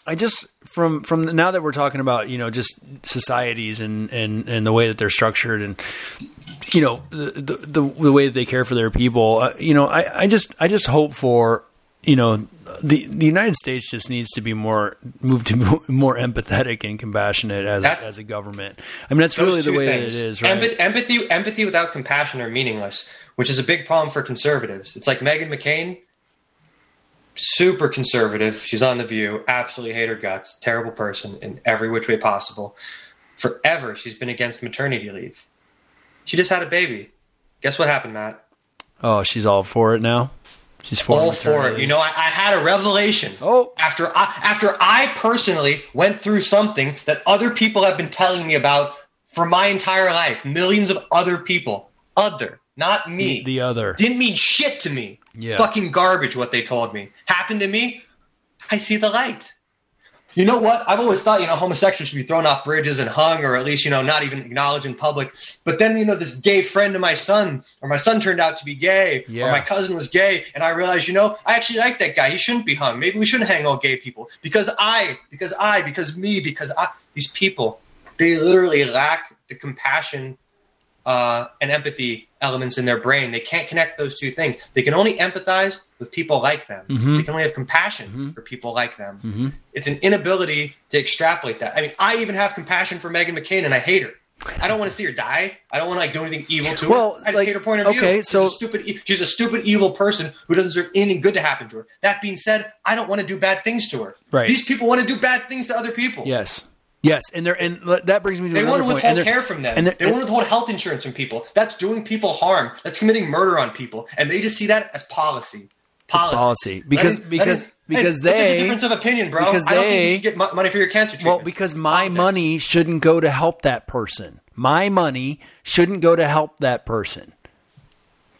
I just from from now that we're talking about you know just societies and and and the way that they're structured and you know the the, the, the way that they care for their people. Uh, you know, I I just I just hope for you know the the United States just needs to be more moved to more empathetic and compassionate as That's- as a government. I mean, that's really the way things. that it is, right? Empath- empathy, empathy without compassion are meaningless, which is a big problem for conservatives. It's like Meghan McCain, super conservative. She's on the View. Absolutely hate her guts. Terrible person in every which way possible. Forever, she's been against maternity leave. She just had a baby. Guess what happened, Matt? oh, she's all for it now. She's for all for it. You know, I, I had a revelation. Oh. after I, after I personally went through something that other people have been telling me about for my entire life. Millions of other people, other, not me. the, the other. didn't mean shit to me. Yeah. Fucking garbage. What they told me happened to me. I see the light. You know what? I've always thought, you know, homosexuals should be thrown off bridges and hung, or at least, you know, not even acknowledged in public. But then, you know, this gay friend of my son, or my son turned out to be gay, Yeah. or my cousin was gay, and I realized, you know, I actually like that guy. He shouldn't be hung. Maybe we shouldn't hang all gay people because I, because I, because me, because I. These people, they literally lack the compassion uh, and empathy elements in their brain. They can't connect those two things. They can only empathize with people like them. Mm-hmm. They can only have compassion mm-hmm. for people like them. Mm-hmm. It's an inability to extrapolate that. I mean, I even have compassion for Meghan McCain, and I hate her. I don't want to see her die. I don't want to like do anything evil to Well, her. I just like, hate her point of view. okay, She's so- a stupid. She's a stupid, evil person who doesn't deserve anything good to happen to her. That being said, I don't want to do bad things to her. Right. These people want to do bad things to other people. Yes. Yes, and they're and that brings me to They want to point. Withhold care from them. and they want to withhold health insurance from people. That's doing people harm. That's committing murder on people, and they just see that as policy. Politics. policy. Because- that because- is- because hey, they- a difference of opinion, bro. because I don't think they- you should get money for your cancer treatment. Well, because my Politics. money shouldn't go to help that person. My money shouldn't go to help that person.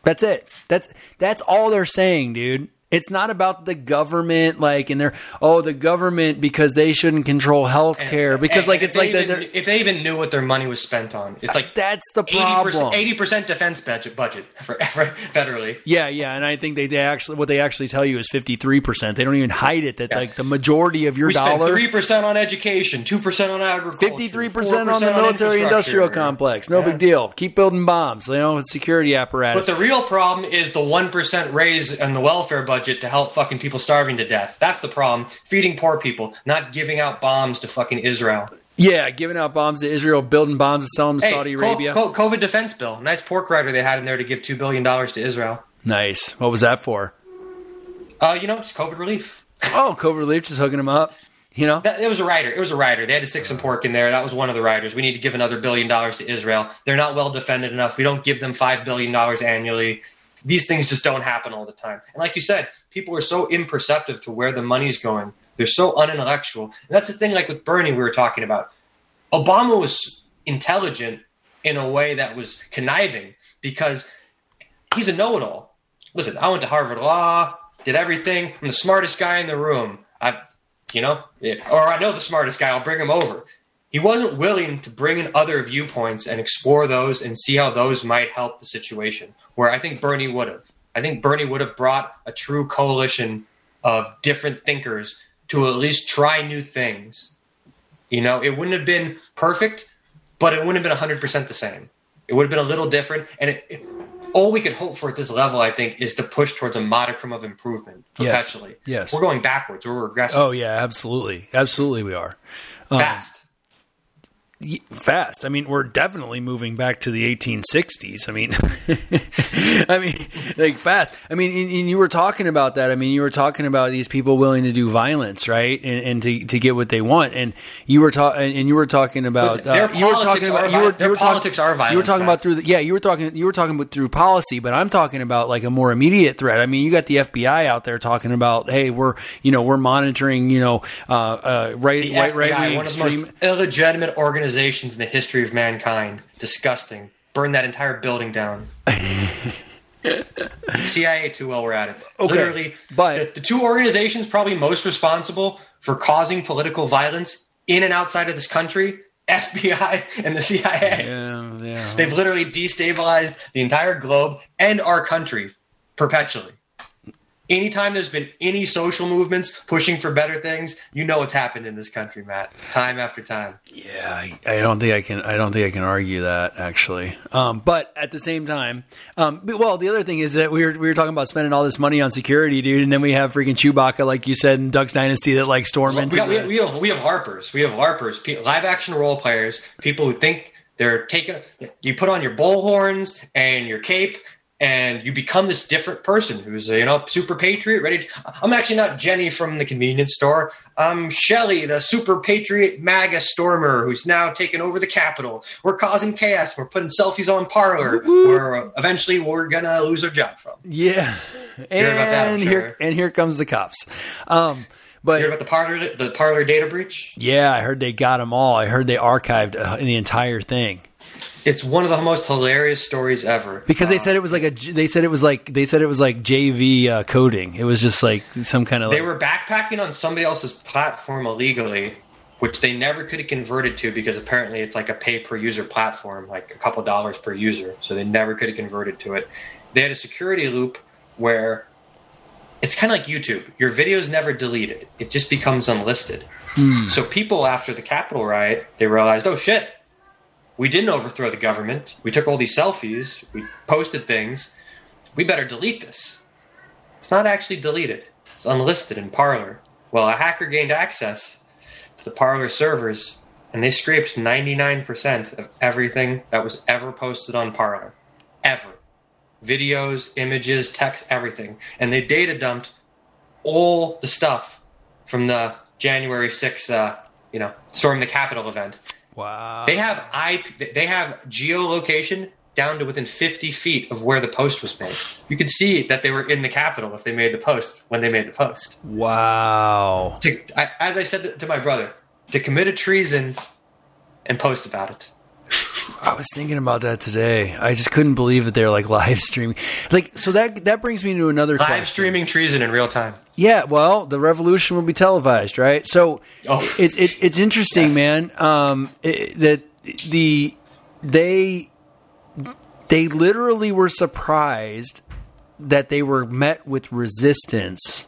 That's it. That's that's all they're saying, dude. It's not about the government, like, and they're oh, the government because they shouldn't control health care because, And- like, it's like even, if they even knew what their money was spent on, it's like that's the problem. Eighty percent defense budget budget for, for federally. Yeah, yeah, and I think they, they actually what they actually tell you is fifty three percent. They don't even hide it that like the majority of your We dollar three percent on education, two percent on agriculture, Fifty-three percent on the military industrial complex. No Yeah. big deal. Keep building bombs. You know, security apparatus. But the real problem is the one percent raise in the welfare budget to help fucking people starving to death. That's the problem. Feeding poor people, not giving out bombs to fucking Israel. yeah, giving out bombs to Israel, building bombs to sell them to Hey, Saudi Arabia. co- COVID defense bill. Nice pork rider they had in there to give two billion dollars to Israel. nice. What was that for? Uh, you know, just COVID relief. Oh, COVID relief, just hooking them up. You know, That, it was a rider. It was a rider. They had to stick some pork in there. That was one of the riders. We need to give another billion dollars to Israel. They're not well defended enough. We don't give them five billion dollars annually. These things just don't happen all the time. And like you said, people are so imperceptive to where the money's going. They're so unintellectual. And that's the thing. Like with Bernie, we were talking about. Obama was intelligent in a way that was conniving because he's a know-it-all. Listen, I went to Harvard Law, did everything. I'm the smartest guy in the room. I, you know, or I know the smartest guy. I'll bring him over. He wasn't willing to bring in other viewpoints and explore those and see how those might help the situation. Where I think Bernie would have. I think Bernie would have brought a true coalition of different thinkers to at least try new things. You know, it wouldn't have been perfect, but it wouldn't have been 100% the same. It would have been a little different. And it, it, all we could hope for at this level, I think, is to push towards a modicum of improvement Yes. Yes. We're going backwards. We're regressing oh yeah, absolutely, absolutely, we are. Um, fast. Fast. I mean, we're definitely moving back to the 1860s. I mean, I mean, like fast. I mean, and, and you were talking about that. I mean, you were talking about these people willing to do violence, right, and, and to, to get what they want. And you were talking, and, you were talking about uh, you were politics talking about are you were, their you were talking- politics are You were talking about through the yeah. You were talking you were talking about through policy, but I'm talking about like a more immediate threat. I mean, you got the FBI out there talking about hey, we're you know we're monitoring you know uh, uh, right The right right one of the most illegitimate organizations in the history of mankind. Disgusting. Burn that entire building down. CIA too well we're at it. Okay, Literally, but- the, the two organizations probably most responsible for causing political violence in and outside of this country, FBI and the CIA. Yeah, yeah. They've literally destabilized the entire globe and our country perpetually. Anytime there's been any social movements pushing for better things, you know what's happened in this country, Matt. Time after time. Yeah, I, I don't think I can. I don't think I can argue that actually. Um, but at the same time, um, well, the other thing is that we were we were talking about spending all this money on security, dude, and then we have freaking Chewbacca, like you said, in Duck's Dynasty, that like storm We, into. got, we, the- we have we have larpers. We have larpers, pe- live action role players, people who think they're taking. You put on your bull horns and your cape, and you become this different person who's a you know super patriot, ready. To, I'm actually not Jenny from the convenience store. I'm Shelly, the super patriot MAGA stormer who's now taken over the Capitol. We're causing chaos. We're putting selfies on Parler. Where eventually we're gonna lose our job from. yeah, about that, and sure. here and here comes the cops. Um, You heard but about the Parler the Parler data breach? yeah, I heard they got them all. I heard they archived uh, the entire thing It's one of the most hilarious stories ever. because they Uh, said it was like a. They said it was like they said it was like JV uh, coding. It was just like some kind of. they Like, were backpacking on somebody else's platform illegally, which they never could have converted to because apparently it's like a pay per user platform, like a couple dollars per user. So they never could have converted to it. They had a security loop where it's kind of like YouTube. Your video is never deleted; it just becomes unlisted. So people after the Capitol riot, they realized, oh shit, we didn't overthrow the government. We took all these selfies. We posted things. We better delete this. It's not actually deleted. It's unlisted in Parler. Well, a hacker gained access to the Parler servers, and they scraped 99% of everything that was ever posted on Parler. Ever. Videos, images, text, everything. And they data dumped all the stuff from the January 6th, uh, you know, storm the Capitol event. Wow. They have IP, they have geolocation down to within 50 feet of where the post was made. You could see that they were in the Capitol if they made the post when they made the post. wow. To, I, as I said to my brother, to commit a treason and post about it. I was thinking about that today. I just couldn't believe that they're like live streaming. Like so that that brings me to another Live question. streaming treason in real time. Yeah, well, the revolution will be televised, right? So Oh. it's it's it's interesting, Yes. man. Um, it, that the they they literally were surprised that they were met with resistance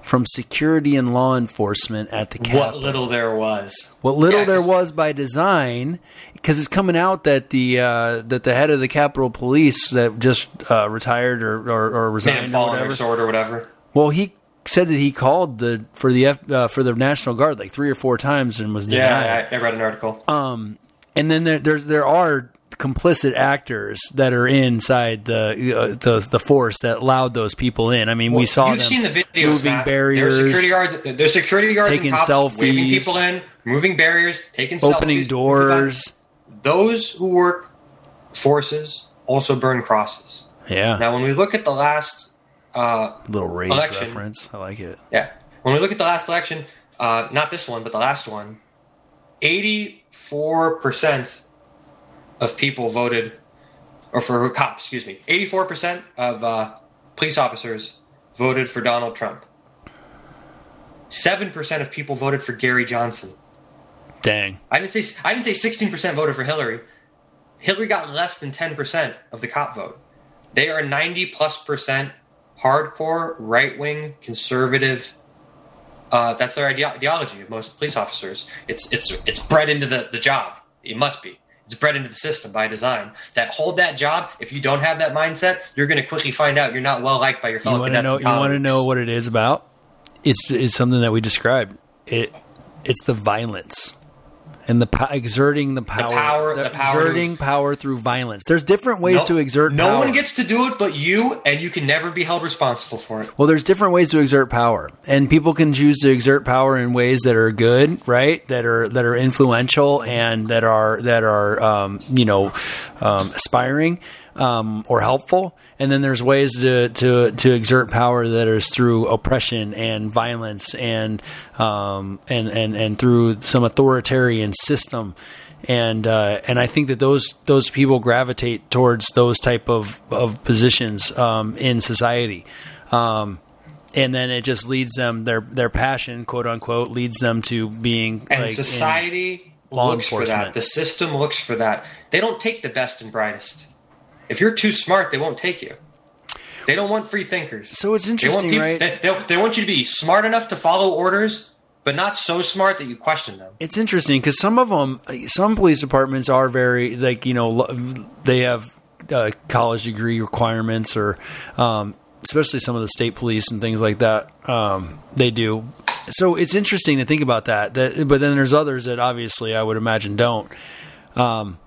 from security and law enforcement at the Capitol. What little there was. What little Yeah, there was by design, because it's coming out that the uh, that the head of the Capitol Police that just uh, retired or or, or resigned or whatever. sword or whatever. Well, he said that he called the for the F, uh, for the National Guard like three or four times and was denied. Yeah, I, I read an article. and then there, there's there are complicit actors that are inside the uh, the, the force that allowed those people in. I mean, we Well, saw You've them seen the videos, moving Matt. barriers, There's security guards. There's security guards taking cops waving people in, moving barriers, taking selfies, opening selfies, doors. Those who work forces also burn crosses. Yeah, Now, when we look at the last, uh, little rage election. reference. I like it. yeah, when we look at the last election, uh, not this one, but the last one, eighty-four percent of people voted, or for cops, excuse me, eighty-four percent of uh, police officers voted for Donald Trump. Seven percent of people voted for Gary Johnson. Dang. I didn't say I didn't say sixteen percent voted for Hillary. Hillary got less than ten percent of the cop vote. They are ninety plus percent hardcore right wing conservative. Uh, that's their idea- ideology of most police officers. It's it's it's bred into the, the job. It must be. It's bred into the system by design. That hold that job. If you don't have that mindset, you're going to quickly find out you're not well liked by your fellow You want to cadets. know? You want to know what it is about? It's it's something that we described. It it's the violence and the po- exerting the power, power- the power to- exerting power through violence. There's different ways No- to exert. No power. one gets to do it but you, and you can never be held responsible for it. Well, there's different ways to exert power, and people can choose to exert power in ways that are good, right? That are that are influential and that are that are um, you know um, aspiring um, or helpful. And then there's ways to, to to exert power that is through oppression and violence and um, and and and through some authoritarian system. And uh, and I think that those those people gravitate towards those type of of positions um, in society. Um, and then it just leads them their their passion, quote unquote, leads them to being And like society looks for that. The system looks for that. They don't take the best and brightest. If you're too smart, they won't take you. They don't want free thinkers. So it's They interesting, people, right? they, they, they want you to be smart enough to follow orders, but not so smart that you question them. It's interesting because some of them, some police departments are very like you know they have uh, college degree requirements or um, especially some of the state police and things like that. Um, they do. So it's interesting to think about that. That, but then there's others that obviously I would imagine don't. Um,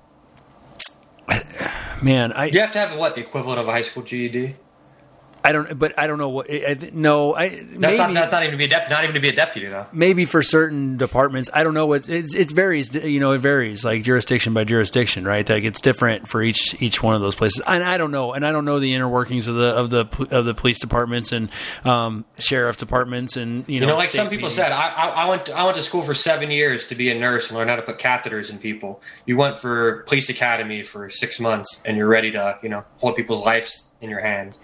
man, I You have to have what the equivalent of a high school GED. I don't, but I don't know what. I, I, no, I That's maybe not that's not even to be a dep- not even to be a deputy though. maybe for certain departments. I don't know what it's. It varies. You know, it varies like jurisdiction by jurisdiction, right? Like it's different for each each one of those places. And I don't know, and I don't know the inner workings of the of the of the police departments and um, sheriff departments and you know. You know, like some people PD. said, I, I, I went I went to school for seven years to be a nurse and learn how to put catheters in people. You went for police academy for six months and you're ready to you know hold people's lives in your hand.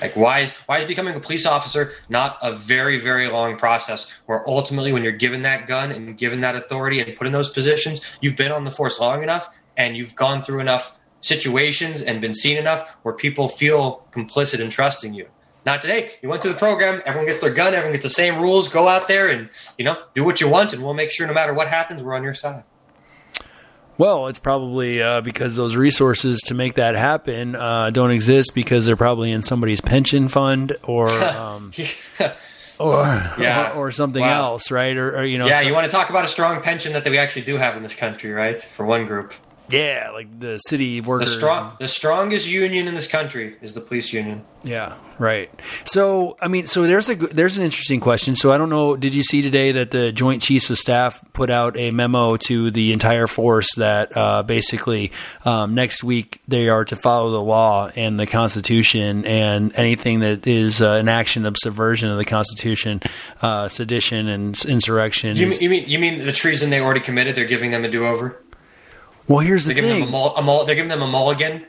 Like why is why is becoming a police officer not a very very long process where ultimately when you're given that gun and given that authority and put in those positions, you've been on the force long enough and you've gone through enough situations and been seen enough where people feel complicit in trusting you. Not today. You went through the program. Everyone gets their gun. Everyone gets the same rules. Go out there and you know do what you want, and we'll make sure no matter what happens, we're on your side. Well, it's probably uh, because those resources to make that happen uh, don't exist because they're probably in somebody's pension fund or um, or, Yeah. or or something Wow. else, right? Or, or you know, Yeah, some- you want to talk about a strong pension that we actually do have in this country, right? For one group, yeah, like the city the workers. strong, the strongest union in this country is the police union. Yeah, right. So, I mean, so there's a there's an interesting question. So, I don't know. Did you see today that the Joint Chiefs of Staff put out a memo to the entire force that uh, basically um, next week they are to follow the law and the Constitution, and anything that is uh, an action of subversion of the Constitution, uh, sedition, and insurrection. You is- mean, you mean you mean the treason they already committed? They're giving them a do over. Well, here's the They're giving them a, thing. mul- a mul- They're giving them a mulligan.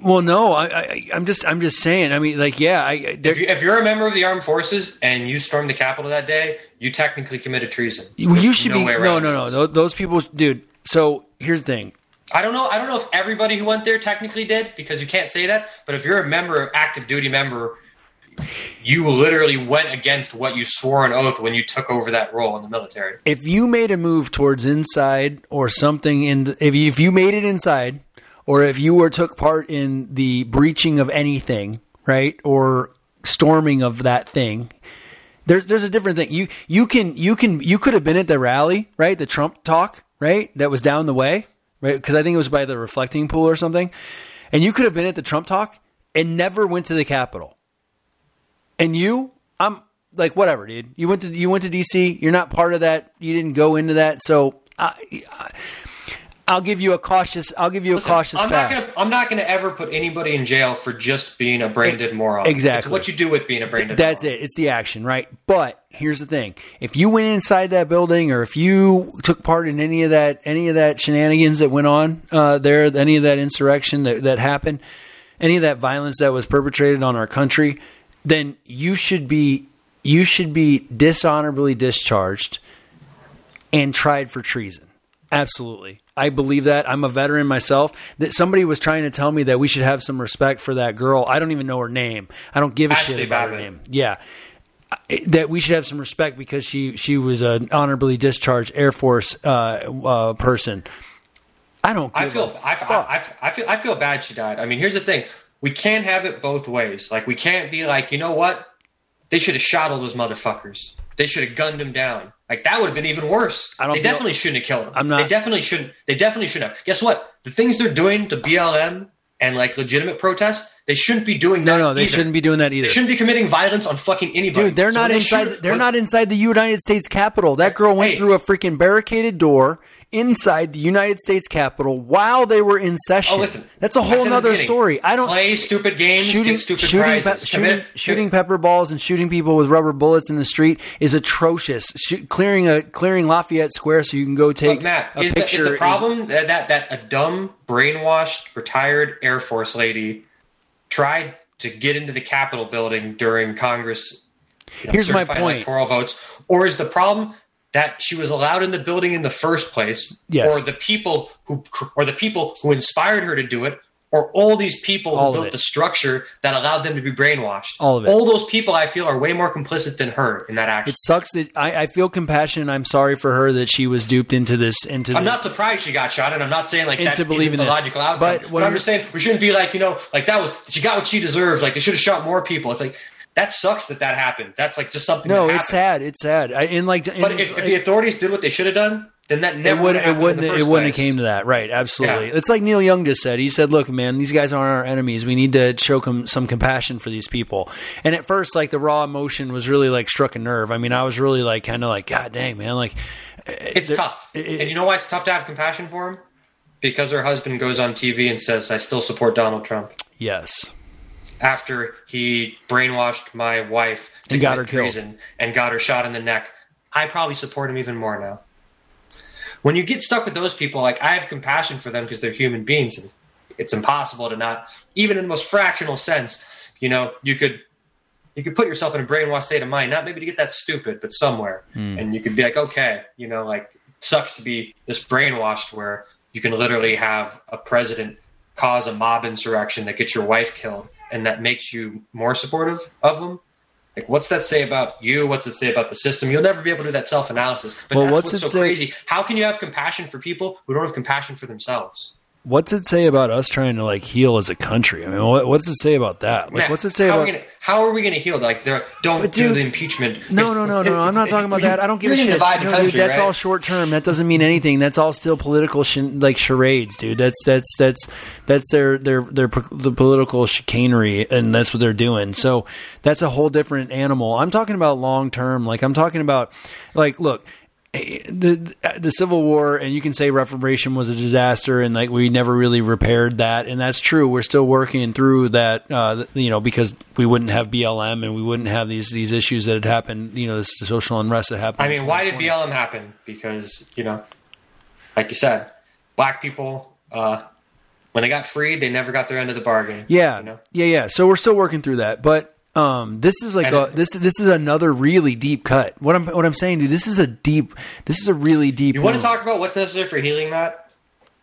Well, no, I, I, I'm just I'm just saying. I mean, like, yeah, I, If, you, if you're a member of the armed forces and you stormed the Capitol that day, you technically committed treason. well, you should no be no, no, no. Those, those people, dude. So here's the thing. I don't know. I don't know if everybody who went there technically did because you can't say that. But if you're a member, active duty member, you literally went against what you swore an oath when you took over that role in the military. if you made a move towards inside or something in the, if you, if you made it inside or if you were took part in the breaching of anything right or storming of that thing there's there's a different thing you you can you can you could have been at the rally right the Trump talk right that was down the way right because I think it was by the reflecting pool or something and you could have been at the Trump talk and never went to the Capitol and you i'm like whatever dude you went to you went to dc you're not part of that you didn't go into that so i, I i'll give you a cautious i'll give you a cautious I'm pass not gonna. I'm not gonna ever put anybody in jail for just being a branded moron. exactly. It's what you do with being a branded. that's moron. it it's the action right but here's the thing if you went inside that building or if you took part in any of that any of that shenanigans that went on uh, there any of that insurrection that, that happened any of that violence that was perpetrated on our country then you should be you should be dishonorably discharged and tried for treason. Absolutely. I believe that. I'm a veteran myself. That somebody was trying to tell me that we should have some respect for that girl. I don't even know her name. I don't give a Ashley shit about her name. Yeah. That we should have some respect because she she was an honorably discharged Air Force uh, uh, person. I don't. I feel. a I, fuck. I, I, I feel. I feel bad she died. I mean, here's the thing: we can't have it both ways. Like, we can't be like, you know what? They should have shot all those motherfuckers. They should have gunned them down. Like that would have been even worse. I don't they definitely shouldn't have killed them. I'm not- They definitely shouldn't. They definitely shouldn't have. Guess what? The things they're doing to BLM and like legitimate protests, they shouldn't be doing no, that. no, they either. shouldn't be doing that either. They shouldn't be committing violence on fucking anybody. Dude, they're So not they inside. shoot- they're not inside the United States Capitol. That girl went Hey. through a freaking barricaded door inside the United States Capitol while they were in session. Oh, listen. that's a whole said in the nother beginning, story. I don't play stupid games, shooting get stupid shooting, prizes. pe- shooting, shooting pepper balls and shooting people with rubber bullets in the street is atrocious. Shoot, clearing a clearing Lafayette Square so you can go take But Matt, a is the, is the problem that, that that a dumb, brainwashed, retired Air Force lady tried to get into the Capitol building during Congress? you know, Here's my point. Electoral votes, or is the problem that she was allowed in the building in the first place, Yes. or the people who, or the people who inspired her to do it, or all these people All who built the structure that allowed them to be brainwashed? All of it. All those people, I feel, are way more complicit than her in that action. it sucks that I, I feel compassion and I'm sorry for her that she was duped into this into I'm the- not surprised she got shot, and I'm not saying like Into that isn't believing the this. logical outcome. But But, I'm- just saying we shouldn't be like you know like that was she got what she deserved. Like they should have shot more people. It's like that sucks that that happened. That's like just something. No, it's sad. It's sad. I, and like, and But if, if the authorities did what they should have done, then that never would it wouldn't it wouldn't have came to that right absolutely Yeah. it's like Neil Young just said he said look man these guys aren't our enemies we need to show com- some compassion for these people and at first like the raw emotion was really like struck a nerve I mean I was really like kind of like god dang man like eh, It's tough. it- and you know why it's tough to have compassion for him? Because her husband goes on TV and says, I still support Donald Trump. yes After he brainwashed my wife to And got her killed. treason and got her shot in the neck, I probably support him even more now. When you get stuck with those people, like I have compassion for them because they're human beings and it's impossible to not, even in the most fractional sense, you know, you could you could put yourself in a brainwashed state of mind, not maybe to get that stupid, but somewhere. Hmm. And you could be like, okay, you know, like sucks to be this brainwashed where you can literally have a president cause a mob insurrection that gets your wife killed and that makes you more supportive of them. Like, what's that say about you? What's it say about the system? You'll never be able to do that self analysis. But Well, that's what's what's, so say- crazy. How can you have compassion for people who don't have compassion for themselves? What's it say about us trying to like heal as a country I mean what, what's it say about that like Matt, what's it say how about Are we gonna, how are we going to heal? Like, don't But do dude- the impeachment. No, no, no, no. I'm not talking about that. I don't give a shit. No, country, dude, that's right? all short term. That doesn't mean anything. That's all still political, shin, like charades, dude. That's that's that's that's their their their the political chicanery, and that's what they're doing. So that's a whole different animal. I'm talking about long term. Like I'm talking about, like, look. Eh, The the Civil War, and you can say Reformation was a disaster, and like we never really repaired that, and that's true. We're still working through that, uh, you know, because we wouldn't have BLM and we wouldn't have these these issues that had happened, you know, this social unrest that happened. I mean, why did BLM happen? Because you know, like you said, black people uh, when they got freed, they never got their end of the bargain. Yeah, you know? yeah, yeah. So we're still working through that, but um, this is like a, this this is another really deep cut. What I'm what I'm saying, dude, this is a deep, this is a really deep. You want to talk about what's necessary for healing, that?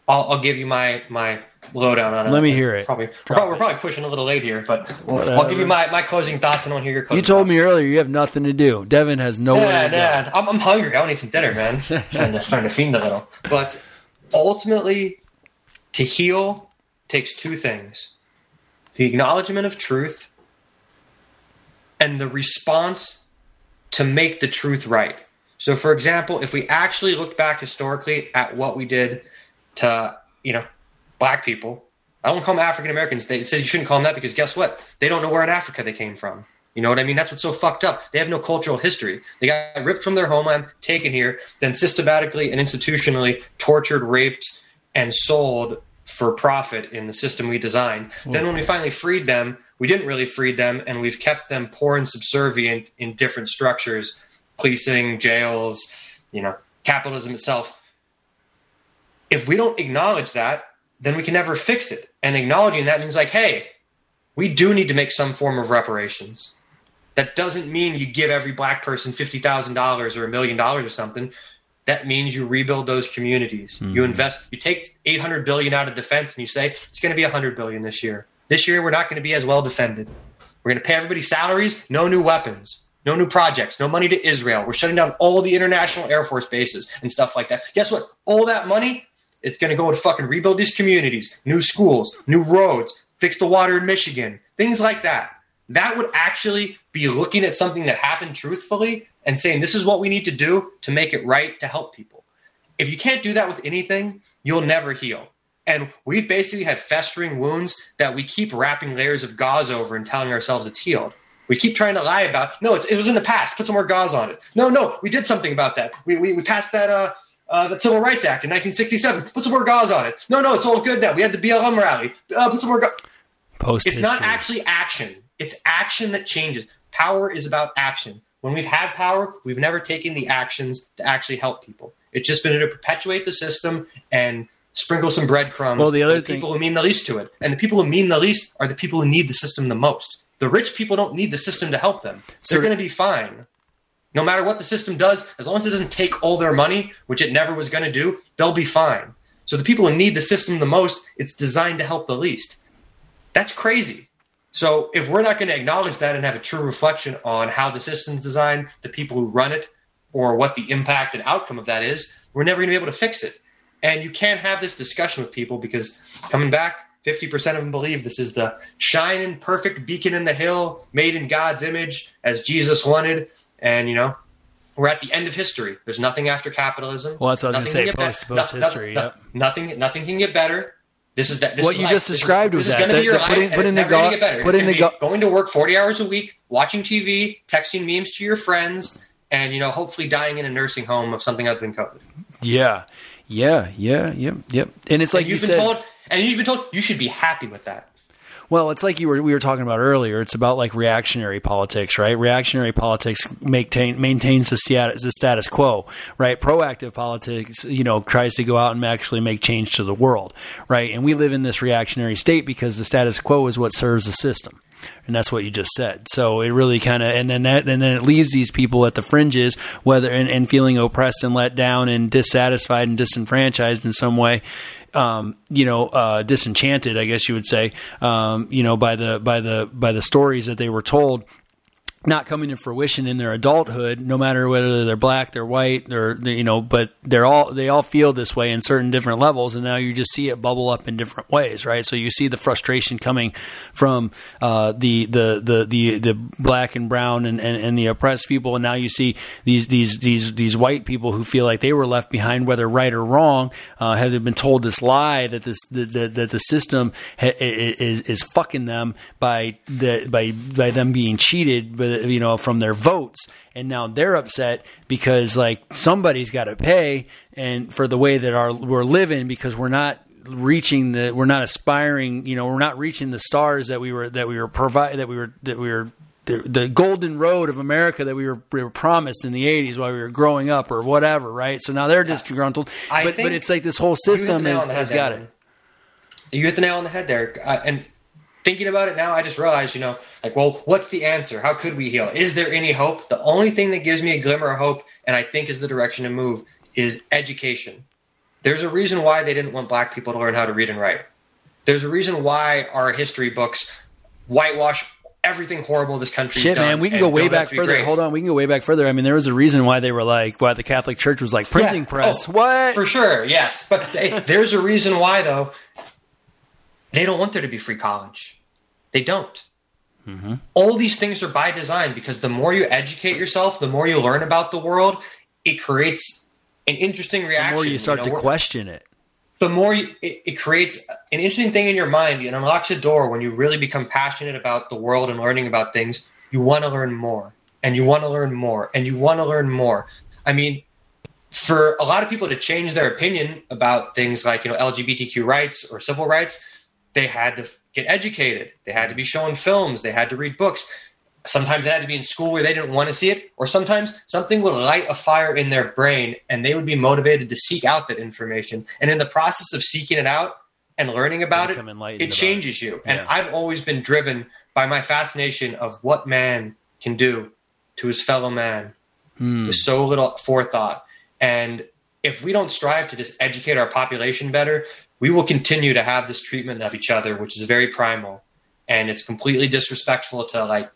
I'll, I'll give you my my lowdown on it. Let me hear it. Probably, we're, probably, we're probably pushing a little late here, but Whatever. I'll give you my, my closing thoughts and I'll hear your closing You told thoughts. me earlier you have nothing to do. Devin has no. Yeah, yeah. I'm, I'm hungry. I want to eat some dinner, man. to, starting to fiend a little. But ultimately, to heal takes two things the acknowledgement of truth and the response to make the truth right. So, for example, if we actually looked back historically at what we did to, you know, black people, I don't call them African Americans. They said you shouldn't call them that because guess what? They don't know where in Africa they came from. You know what I mean? That's what's so fucked up. They have no cultural history. They got ripped from their homeland, taken here, then systematically and institutionally tortured, raped, and sold for profit in the system we designed. Then hmm. when we finally freed them, we didn't really free them, and we've kept them poor and subservient in different structures, policing, jails, you know, capitalism itself. If we don't acknowledge that, then we can never fix it. And acknowledging that means like, hey, we do need to make some form of reparations. That doesn't mean you give every black person fifty thousand dollars or a million dollars or something. That means you rebuild those communities. You mm-hmm. invest. You take eight hundred billion out of defense, and you say it's going to be hundred billion this year. This year, we're not going to be as well defended. We're going to pay everybody salaries, no new weapons, no new projects, no money to Israel. We're shutting down all the international Air Force bases and stuff like that. Guess what? All that money, it's going to go and fucking rebuild these communities, new schools, new roads, fix the water in Michigan, things like that. That would actually be looking at something that happened truthfully and saying, this is what we need to do to make it right to help people. If you can't do that with anything, you'll never heal. And we've basically had festering wounds that we keep wrapping layers of gauze over and telling ourselves it's healed. We keep trying to lie about, no, it, it was in the past. Put some more gauze on it. No, no, we did something about that. We, we, we passed that, uh, uh, the Civil Rights Act in 1967. Put some more gauze on it. No, no, it's all good now. We had the BLM rally. Uh, put some more gauze. Post It's not actually action. It's action that changes. Power is about action. When we've had power, we've never taken the actions to actually help people. It's just been to perpetuate the system and sprinkle some breadcrumbs. Well, the other thing- people who mean the least to it, and the people who mean the least are the people who need the system the most. The rich people don't need the system to help them. They're going to be fine. No matter what the system does, as long as it doesn't take all their money, which it never was going to do, they'll be fine. So the people who need the system the most, it's designed to help the least. That's crazy. So if we're not going to acknowledge that and have a true reflection on how the system's designed, the people who run it, or what the impact and outcome of that is, we're never going to be able to fix it. And you can't have this discussion with people because coming back, 50% of them believe this is the shining, perfect beacon in the hill, made in God's image as Jesus wanted. And, you know, we're at the end of history. There's nothing after capitalism. Well, that's what I was gonna say, post- post history, no- yep. Nothing, nothing can get better. This is that. This What is you life. just This is- described this was is that. gonna be your life, putting- and it's the never go- get better. Putting gonna the go- going to work 40 hours a week, watching TV, texting memes to your friends, and you know, hopefully dying in a nursing home of something other than COVID. Yeah, yeah, yeah, yep, yep. And it's like and you you've been said. told, and you've been told you should be happy with that. Well, it's like you were we were talking about earlier. It's about like reactionary politics, right? Reactionary politics maintain, maintains the status, the status quo, right? Proactive politics, you know, tries to go out and actually make change to the world, right? And we live in this reactionary state because the status quo is what serves the system. And that's what you just said. So it really kind of, and then that, and then it leaves these people at the fringes, whether and, and feeling oppressed and let down and dissatisfied and disenfranchised in some way, um, you know, uh, disenchanted, I guess you would say, um, you know, by the by the by the stories that they were told not coming to fruition in their adulthood, no matter whether they're black, they're white, they're, they you know, but they're all they all feel this way in certain different levels, and now you just see it bubble up in different ways, right? So you see the frustration coming from uh, the, the the the the black and brown and, and, and the oppressed people, and now you see these these these these white people who feel like they were left behind, whether right or wrong, uh, have been told this lie that this that, that, that the system ha- is is fucking them by the by by them being cheated, but you know from their votes, and now they're upset because like somebody's got to pay and for the way that our we're living because we're not reaching the we're not aspiring you know we're not reaching the stars that we were that we were provide that we were that we were the, the golden road of America that we were, we were promised in the 80s while we were growing up or whatever, right? So now they're disgruntled. But, but it's like this whole You hit the system has, has got it. You hit the nail on the head there. Uh, and thinking about it now, I just realized, you know, like, well, what's the answer? How could we heal? Is there any hope? The only thing that gives me a glimmer of hope, and I think is the direction to move, is education. There's a reason why they didn't want black people to learn how to read and write. There's a reason why our history books whitewash everything horrible this country. Shit, man, we can go way build it up back further. Hold on, we can go way back further. I mean, there was a reason why they were like, why the Catholic Church was like printing Yeah. press. Oh, what? For sure, yes. But they, there's a reason why, though. They don't want there to be free college. They don't. Mm-hmm. All these things are by design because the more you educate yourself, the more you learn about the world, it creates an interesting the reaction. more you start know, to question it. the more you, it, it creates an interesting thing in your mind. It unlocks a door when you really become passionate about the world and learning about things. You want to learn more, and you want to learn more, and you want to learn more. I mean, for a lot of people to change their opinion about things like you know LGBTQ rights or civil rights, they had to get educated. They had to be shown films. They had to read books. Sometimes they had to be in school where they didn't want to see it, or sometimes something would light a fire in their brain and they would be motivated to seek out that information. And in the process of seeking it out and learning about it, it changes you. And Yeah. I've always been driven by my fascination of what man can do to his fellow man Hmm. with so little forethought. And if we don't strive to just educate our population better, we will continue to have this treatment of each other, which is very primal. And it's completely disrespectful to like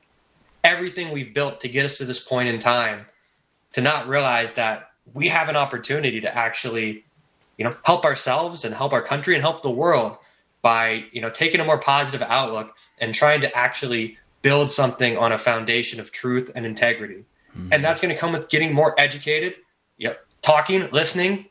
everything we've built to get us to this point in time to not realize that we have an opportunity to actually, you know, help ourselves and help our country and help the world by, you know, taking a more positive outlook and trying to actually build something on a foundation of truth and integrity. Mm-hmm. And that's going to come with getting more educated, you know, talking, listening,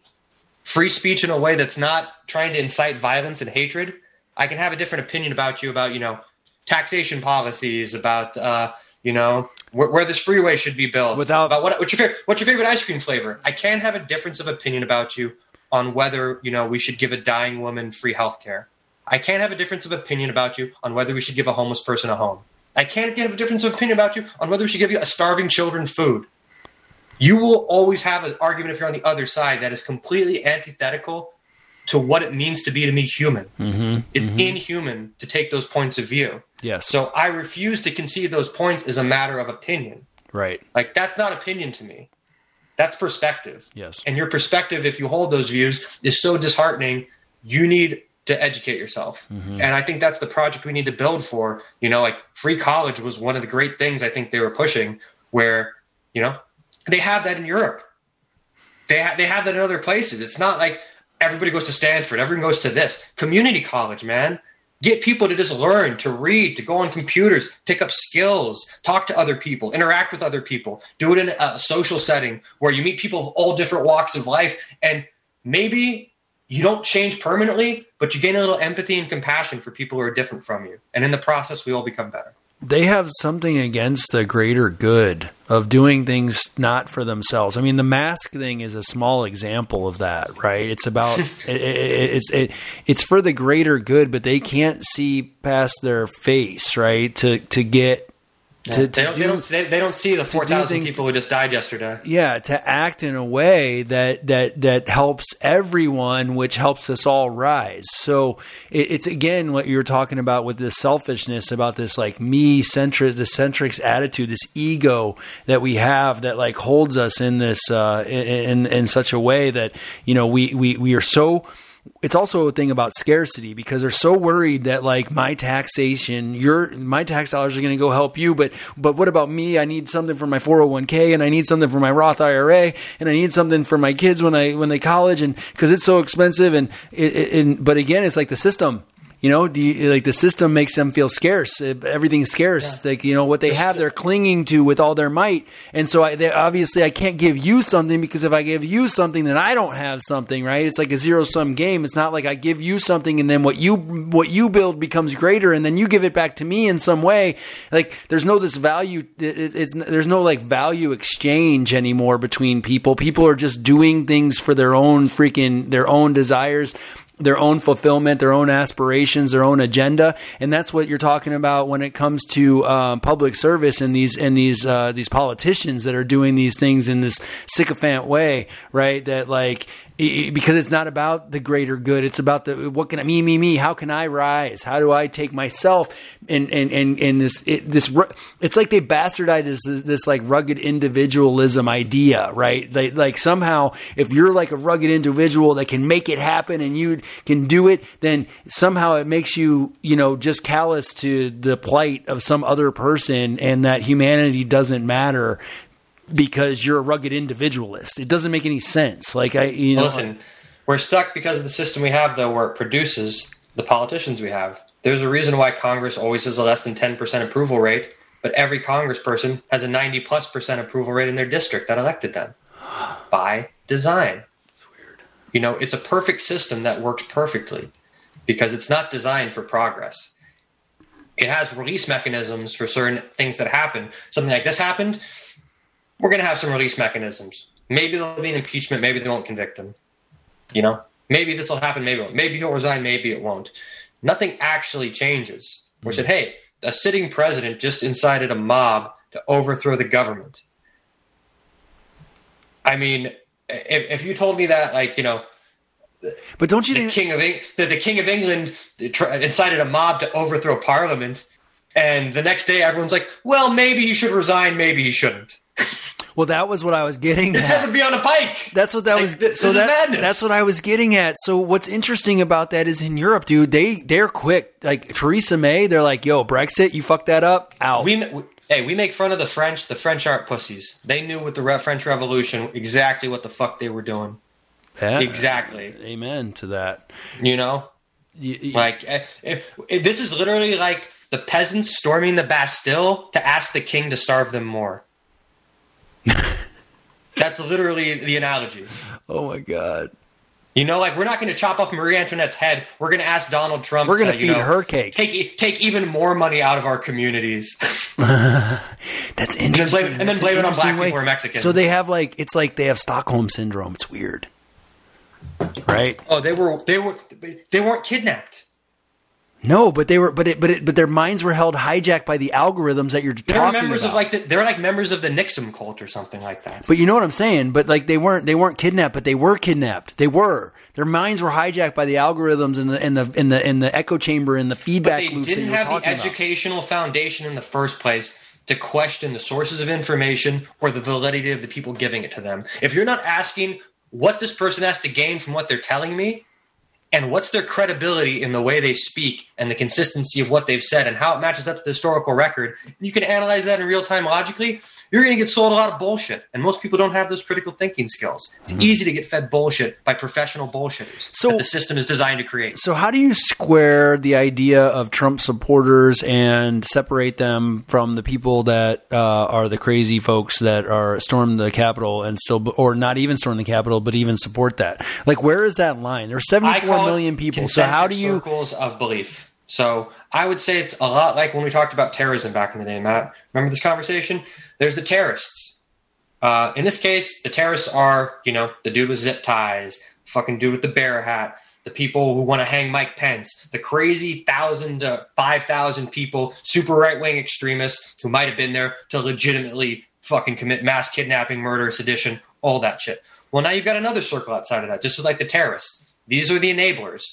free speech in a way that's not trying to incite violence and hatred. I can have a different opinion about you about, you know, taxation policies, about, uh, you know, where, where this freeway should be built, Without- about what, what's your favorite, what's your favorite ice cream flavor. I can have a difference of opinion about you on whether you know we should give a dying woman free health care. I can't have a difference of opinion about you on whether we should give a homeless person a home. I can't have a difference of opinion about you on whether we should give you a starving children food. You will always have an argument if you're on the other side that is completely antithetical to what it means to be to me human. Mm-hmm. It's inhuman to take those points of view. Yes. So I refuse to concede those points as a matter of opinion. right. Like that's not opinion to me. That's perspective. Yes. And your perspective, if you hold those views, is so disheartening. You need to educate yourself. Mm-hmm. And I think that's the project we need to build for. You know, like free college was one of the great things I think they were pushing, where, you know, they have that in Europe. They, ha- they have that in other places. It's not like everybody goes to Stanford, everyone goes to this. Community college, man. Get people to just learn, to read, to go on computers, pick up skills, talk to other people, interact with other people. Do it in a social setting where you meet people of all different walks of life. And maybe you don't change permanently, but you gain a little empathy and compassion for people who are different from you. And in the process, we all become better. They have something against the greater good of doing things not for themselves. I mean, the mask thing is a small example of that, right? It's about it, it, it's it, it's for the greater good, but they can't see past their face, right? To to get to, they, to don't, do they, don't, they, they don't see the 4,000 people who just died yesterday. yeah to act in a way that that that helps everyone which helps us all rise so it, it's again what you're talking about with this selfishness about this like me centric this centric attitude this ego that we have that like holds us in this uh in in such a way that you know we we we are so it's also a thing about scarcity because they're so worried that like my taxation, your my tax dollars are going to go help you, but but what about me? I need something for my 401k and I need something for my Roth IRA and I need something for my kids when I when they college and because it's so expensive and it, it, and but again, it's like the system. You know, you, like the system makes them feel scarce. Uh, everything's scarce. Like you know what they have, they're clinging to with all their might. And so, I, they, obviously, I can't give you something because if I give you something, then I don't have something. Right? It's like a zero sum game. It's not like I give you something and then what you what you build becomes greater, and then you give it back to me in some way. Like there's no this value. It, it's there's no like value exchange anymore between people. People are just doing things for their own freaking their own desires their own fulfillment, their own aspirations, their own agenda, and that's what you're talking about when it comes to um, public service and these and these uh, these politicians that are doing these things in this sycophant way, right? That like because it's not about the greater good. It's about the what can I me me me. How can I rise? How do I take myself and and and, and this it, this it's like they bastardized this, this like rugged individualism idea, right? Like somehow if you're like a rugged individual that can make it happen and you can do it, then somehow it makes you you know just callous to the plight of some other person and that humanity doesn't matter because you're a rugged individualist. It doesn't make any sense. Like I, you know, Listen, we're stuck because of the system we have, though, where it produces the politicians we have. There's a reason why Congress always has a less than 10% approval rate, but every congressperson has a 90 plus percent approval rate in their district that elected them by design. It's weird. You know, it's a perfect system that works perfectly because it's not designed for progress. It has release mechanisms for certain things that happen. Something like this happened we're going to have some release mechanisms. Maybe there'll be an impeachment. Maybe they won't convict him. You know, maybe this will happen. Maybe maybe he'll resign. Maybe it won't. Nothing actually changes. We said, hey, a sitting president just incited a mob to overthrow the government. I mean, if, if you told me that, like you know, but don't you the think king of Eng- that the king of England incited a mob to overthrow Parliament, and the next day everyone's like, well, maybe he should resign. Maybe he shouldn't. Well, that was what I was getting His at. head would be on a pike. That's what that Like, was. this- so this is that, madness. that's what I was getting at. So what's interesting about that is in Europe, dude, they they're quick. Like Theresa May, they're like, "Yo, Brexit, you fucked that up, out." we, we hey, we make fun of the French. The French aren't pussies. They knew with the Re- French Revolution exactly what the fuck they were doing. Yeah. Exactly. Amen to that. You know, You- you- like eh, eh, this is literally like the peasants storming the Bastille to ask the king to starve them more. That's literally the analogy. oh my god, You know, like we're not going to chop off Marie Antoinette's head. We're going to ask Donald Trump. We're gonna to, you feed know, her cake. Take take even more money out of our communities. that's interesting. blame- and then blame it on black way. people or Mexicans. So they have like it's like they have Stockholm syndrome. It's weird, right? oh, they were they were they weren't kidnapped. No, but they were, but it, but it, but their minds were held hijacked by the algorithms that you're They're talking members about. of like the, they're like members of the Nixon cult or something like that. But you know what I'm saying? But like they weren't they weren't kidnapped, but they were kidnapped. They were. Their minds were hijacked by the algorithms and the in the in the in the echo chamber and the But feedback they loops that didn't have the talking about. educational foundation in the first place to question the sources of information or the validity of the people giving it to them. If you're not asking what this person has to gain from what they're telling me, and what's their credibility in the way they speak and the consistency of what they've said and how it matches up to the historical record, you can analyze that in real time logically. You're going to get sold a lot of bullshit. And most people don't have those critical thinking skills. It's easy to get fed bullshit by professional bullshitters So- that the system is designed to create. So, how do you square the idea of Trump supporters and separate them from the people that uh, are the crazy folks that are storm the Capitol and still, or not even storm the Capitol, but even support that? Like, where is that line? There's I 74 call it million people. So, how do you? circles of belief? So I would say it's a lot like when we talked about terrorism back in the day, Matt. Remember this conversation? There's the terrorists. Uh, in this case, the terrorists are, you know, the dude with zip ties, fucking dude with the bear hat, the people who want to hang Mike Pence, the crazy thousand to five thousand people, super right wing extremists who might have been there to legitimately fucking commit mass kidnapping, murder, sedition, all that shit. Well, now you've got another circle outside of that, just like the terrorists. These are the enablers.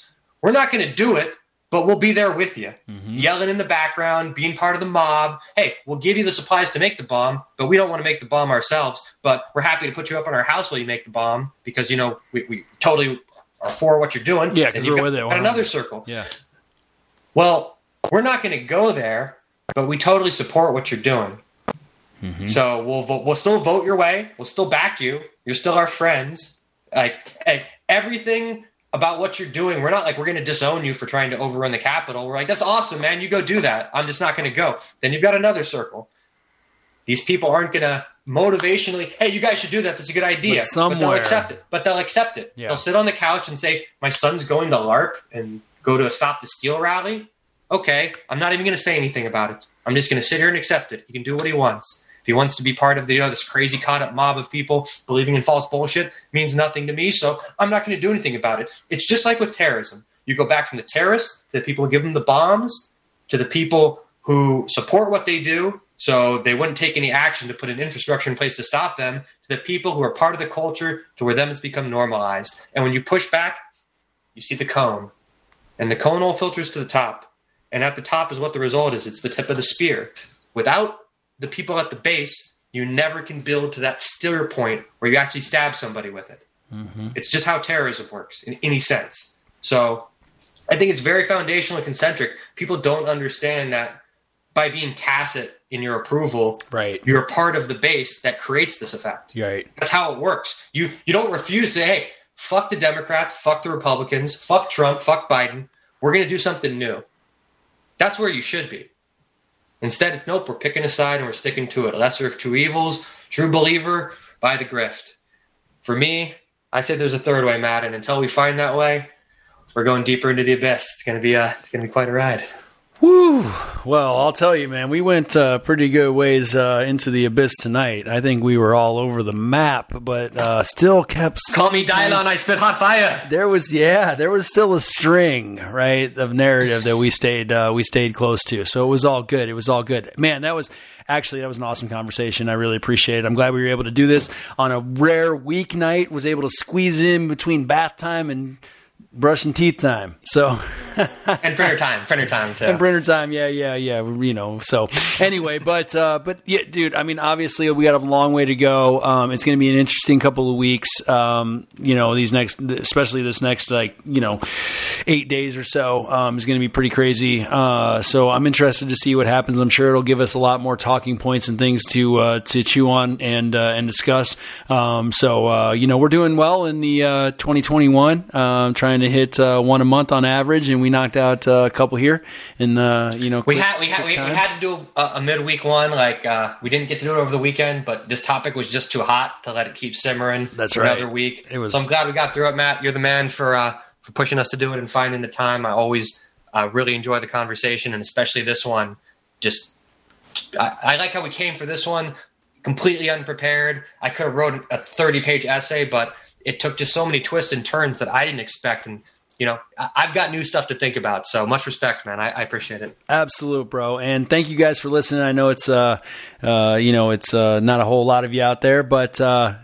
We're not going to do it, but we'll be there with you, mm-hmm. yelling in the background, being part of the mob. Hey, we'll give you the supplies to make the bomb, but we don't want to make the bomb ourselves. But we're happy to put you up in our house while you make the bomb because you know we, we totally are for what you're doing. Yeah, 'cause And you've we're got- with it, got 100%. another circle. Yeah. Well, we're not going to go there, but we totally support what you're doing. Mm-hmm. So we'll we'll still vote your way. We'll still back you. You're still our friends. Like hey, everything about what you're doing, we're not like we're going to disown you for trying to overrun the Capitol. We're like that's awesome, man. You go do that. I'm just not going to go. Then you've got another circle. These people aren't going to motivationally. Hey, you guys should do that. That's a good idea. But somewhere- they'll accept it. But they'll accept it. Yeah. They'll sit on the couch and say, "My son's going to LARP and go to a Stop the Steal rally." Okay, I'm not even going to say anything about it. I'm just going to sit here and accept it. He can do what he wants. If he wants to be part of the, you know, this crazy caught up mob of people believing in false bullshit, means nothing to me. So I'm not going to do anything about it. It's just like with terrorism. You go back from the terrorists to the people who give them the bombs to the people who support what they do, so they wouldn't take any action to put an infrastructure in place to stop them, to the people who are part of the culture, to where them it's become normalized. And when you push back, you see the cone, and the cone all filters to the top. And at the top is what the result is. It's the tip of the spear. Without the people at the base, you never can build to that steer point where you actually stab somebody with it. Mm-hmm. It's just how terrorism works in any sense. So I think it's very foundational and concentric. People don't understand that by being tacit in your approval, Right. you're part of the base that creates this effect. Right. That's how it works. You you don't refuse to hey, fuck the Democrats, fuck the Republicans, fuck Trump, fuck Biden. We're gonna do something new. That's where you should be. Instead, it's nope, we're picking a side and we're sticking to it. Lesser of two evils, true believer, by the grift. For me, I say there's a third way, Matt, and until we find that way, we're going deeper into the abyss. It's gonna be a it's gonna be quite a ride. Woo! Well, I'll tell you, man, we went uh, pretty good ways uh, into the abyss tonight. I think we were all over the map, but uh, still kept. Call me Dylon, I spit hot fire. There was, yeah, there was still a string, right, of narrative that we stayed, uh, we stayed close to. So it was all good. It was all good, man. That was actually that was an awesome conversation. I really appreciate it. I'm glad we were able to do this on a rare weeknight. Was able to squeeze in between bath time and brushing teeth time. So. And printer time, printer time too. And printer time, yeah, yeah, yeah. You know, so anyway, but uh, but yeah, dude. I mean, obviously, we got a long way to go. Um, it's going to be an interesting couple of weeks. Um, you know, these next, especially this next, like you know, eight days or so um, is going to be pretty crazy. Uh, so I'm interested to see what happens. I'm sure it'll give us a lot more talking points and things to uh, to chew on and uh, and discuss. Um, so uh, you know, we're doing well in the uh, 2021. Um, trying to hit uh, one a month on average, and we knocked out uh, a couple here. And the you know, We had we had we, we had to do a, a midweek one. Like uh, we didn't get to do it over the weekend, but this topic was just too hot to let it keep simmering. That's right. Another week. It was- So I'm glad we got through it, Matt. You're the man for uh, for pushing us to do it and finding the time. I always uh, really enjoy the conversation, and especially this one. Just I, I like how we came for this one completely unprepared. I could have wrote a 30 page essay, but it took just so many twists and turns that I didn't expect. And you know, I, I've got new stuff to think about. So much respect, man. I, I appreciate it. Absolute, bro. And thank you guys for listening. I know it's uh, uh, you know, it's uh, not a whole lot of you out there, but uh,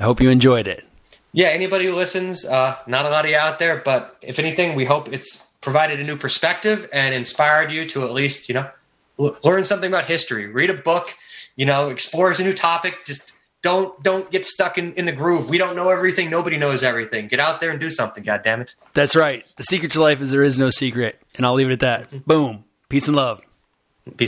I hope you enjoyed it. yeah, anybody who listens, uh, not a lot of you out there, but if anything, we hope it's provided a new perspective and inspired you to at least, you know, l- learn something about history, read a book, you know, explores a new topic. Just don't don't get stuck in, in the groove. We don't know everything. Nobody knows everything. Get out there and do something. God damn it. That's right. The secret to life is there is no secret, and I'll leave it at that. Mm-hmm. Boom. Peace and love. Peace.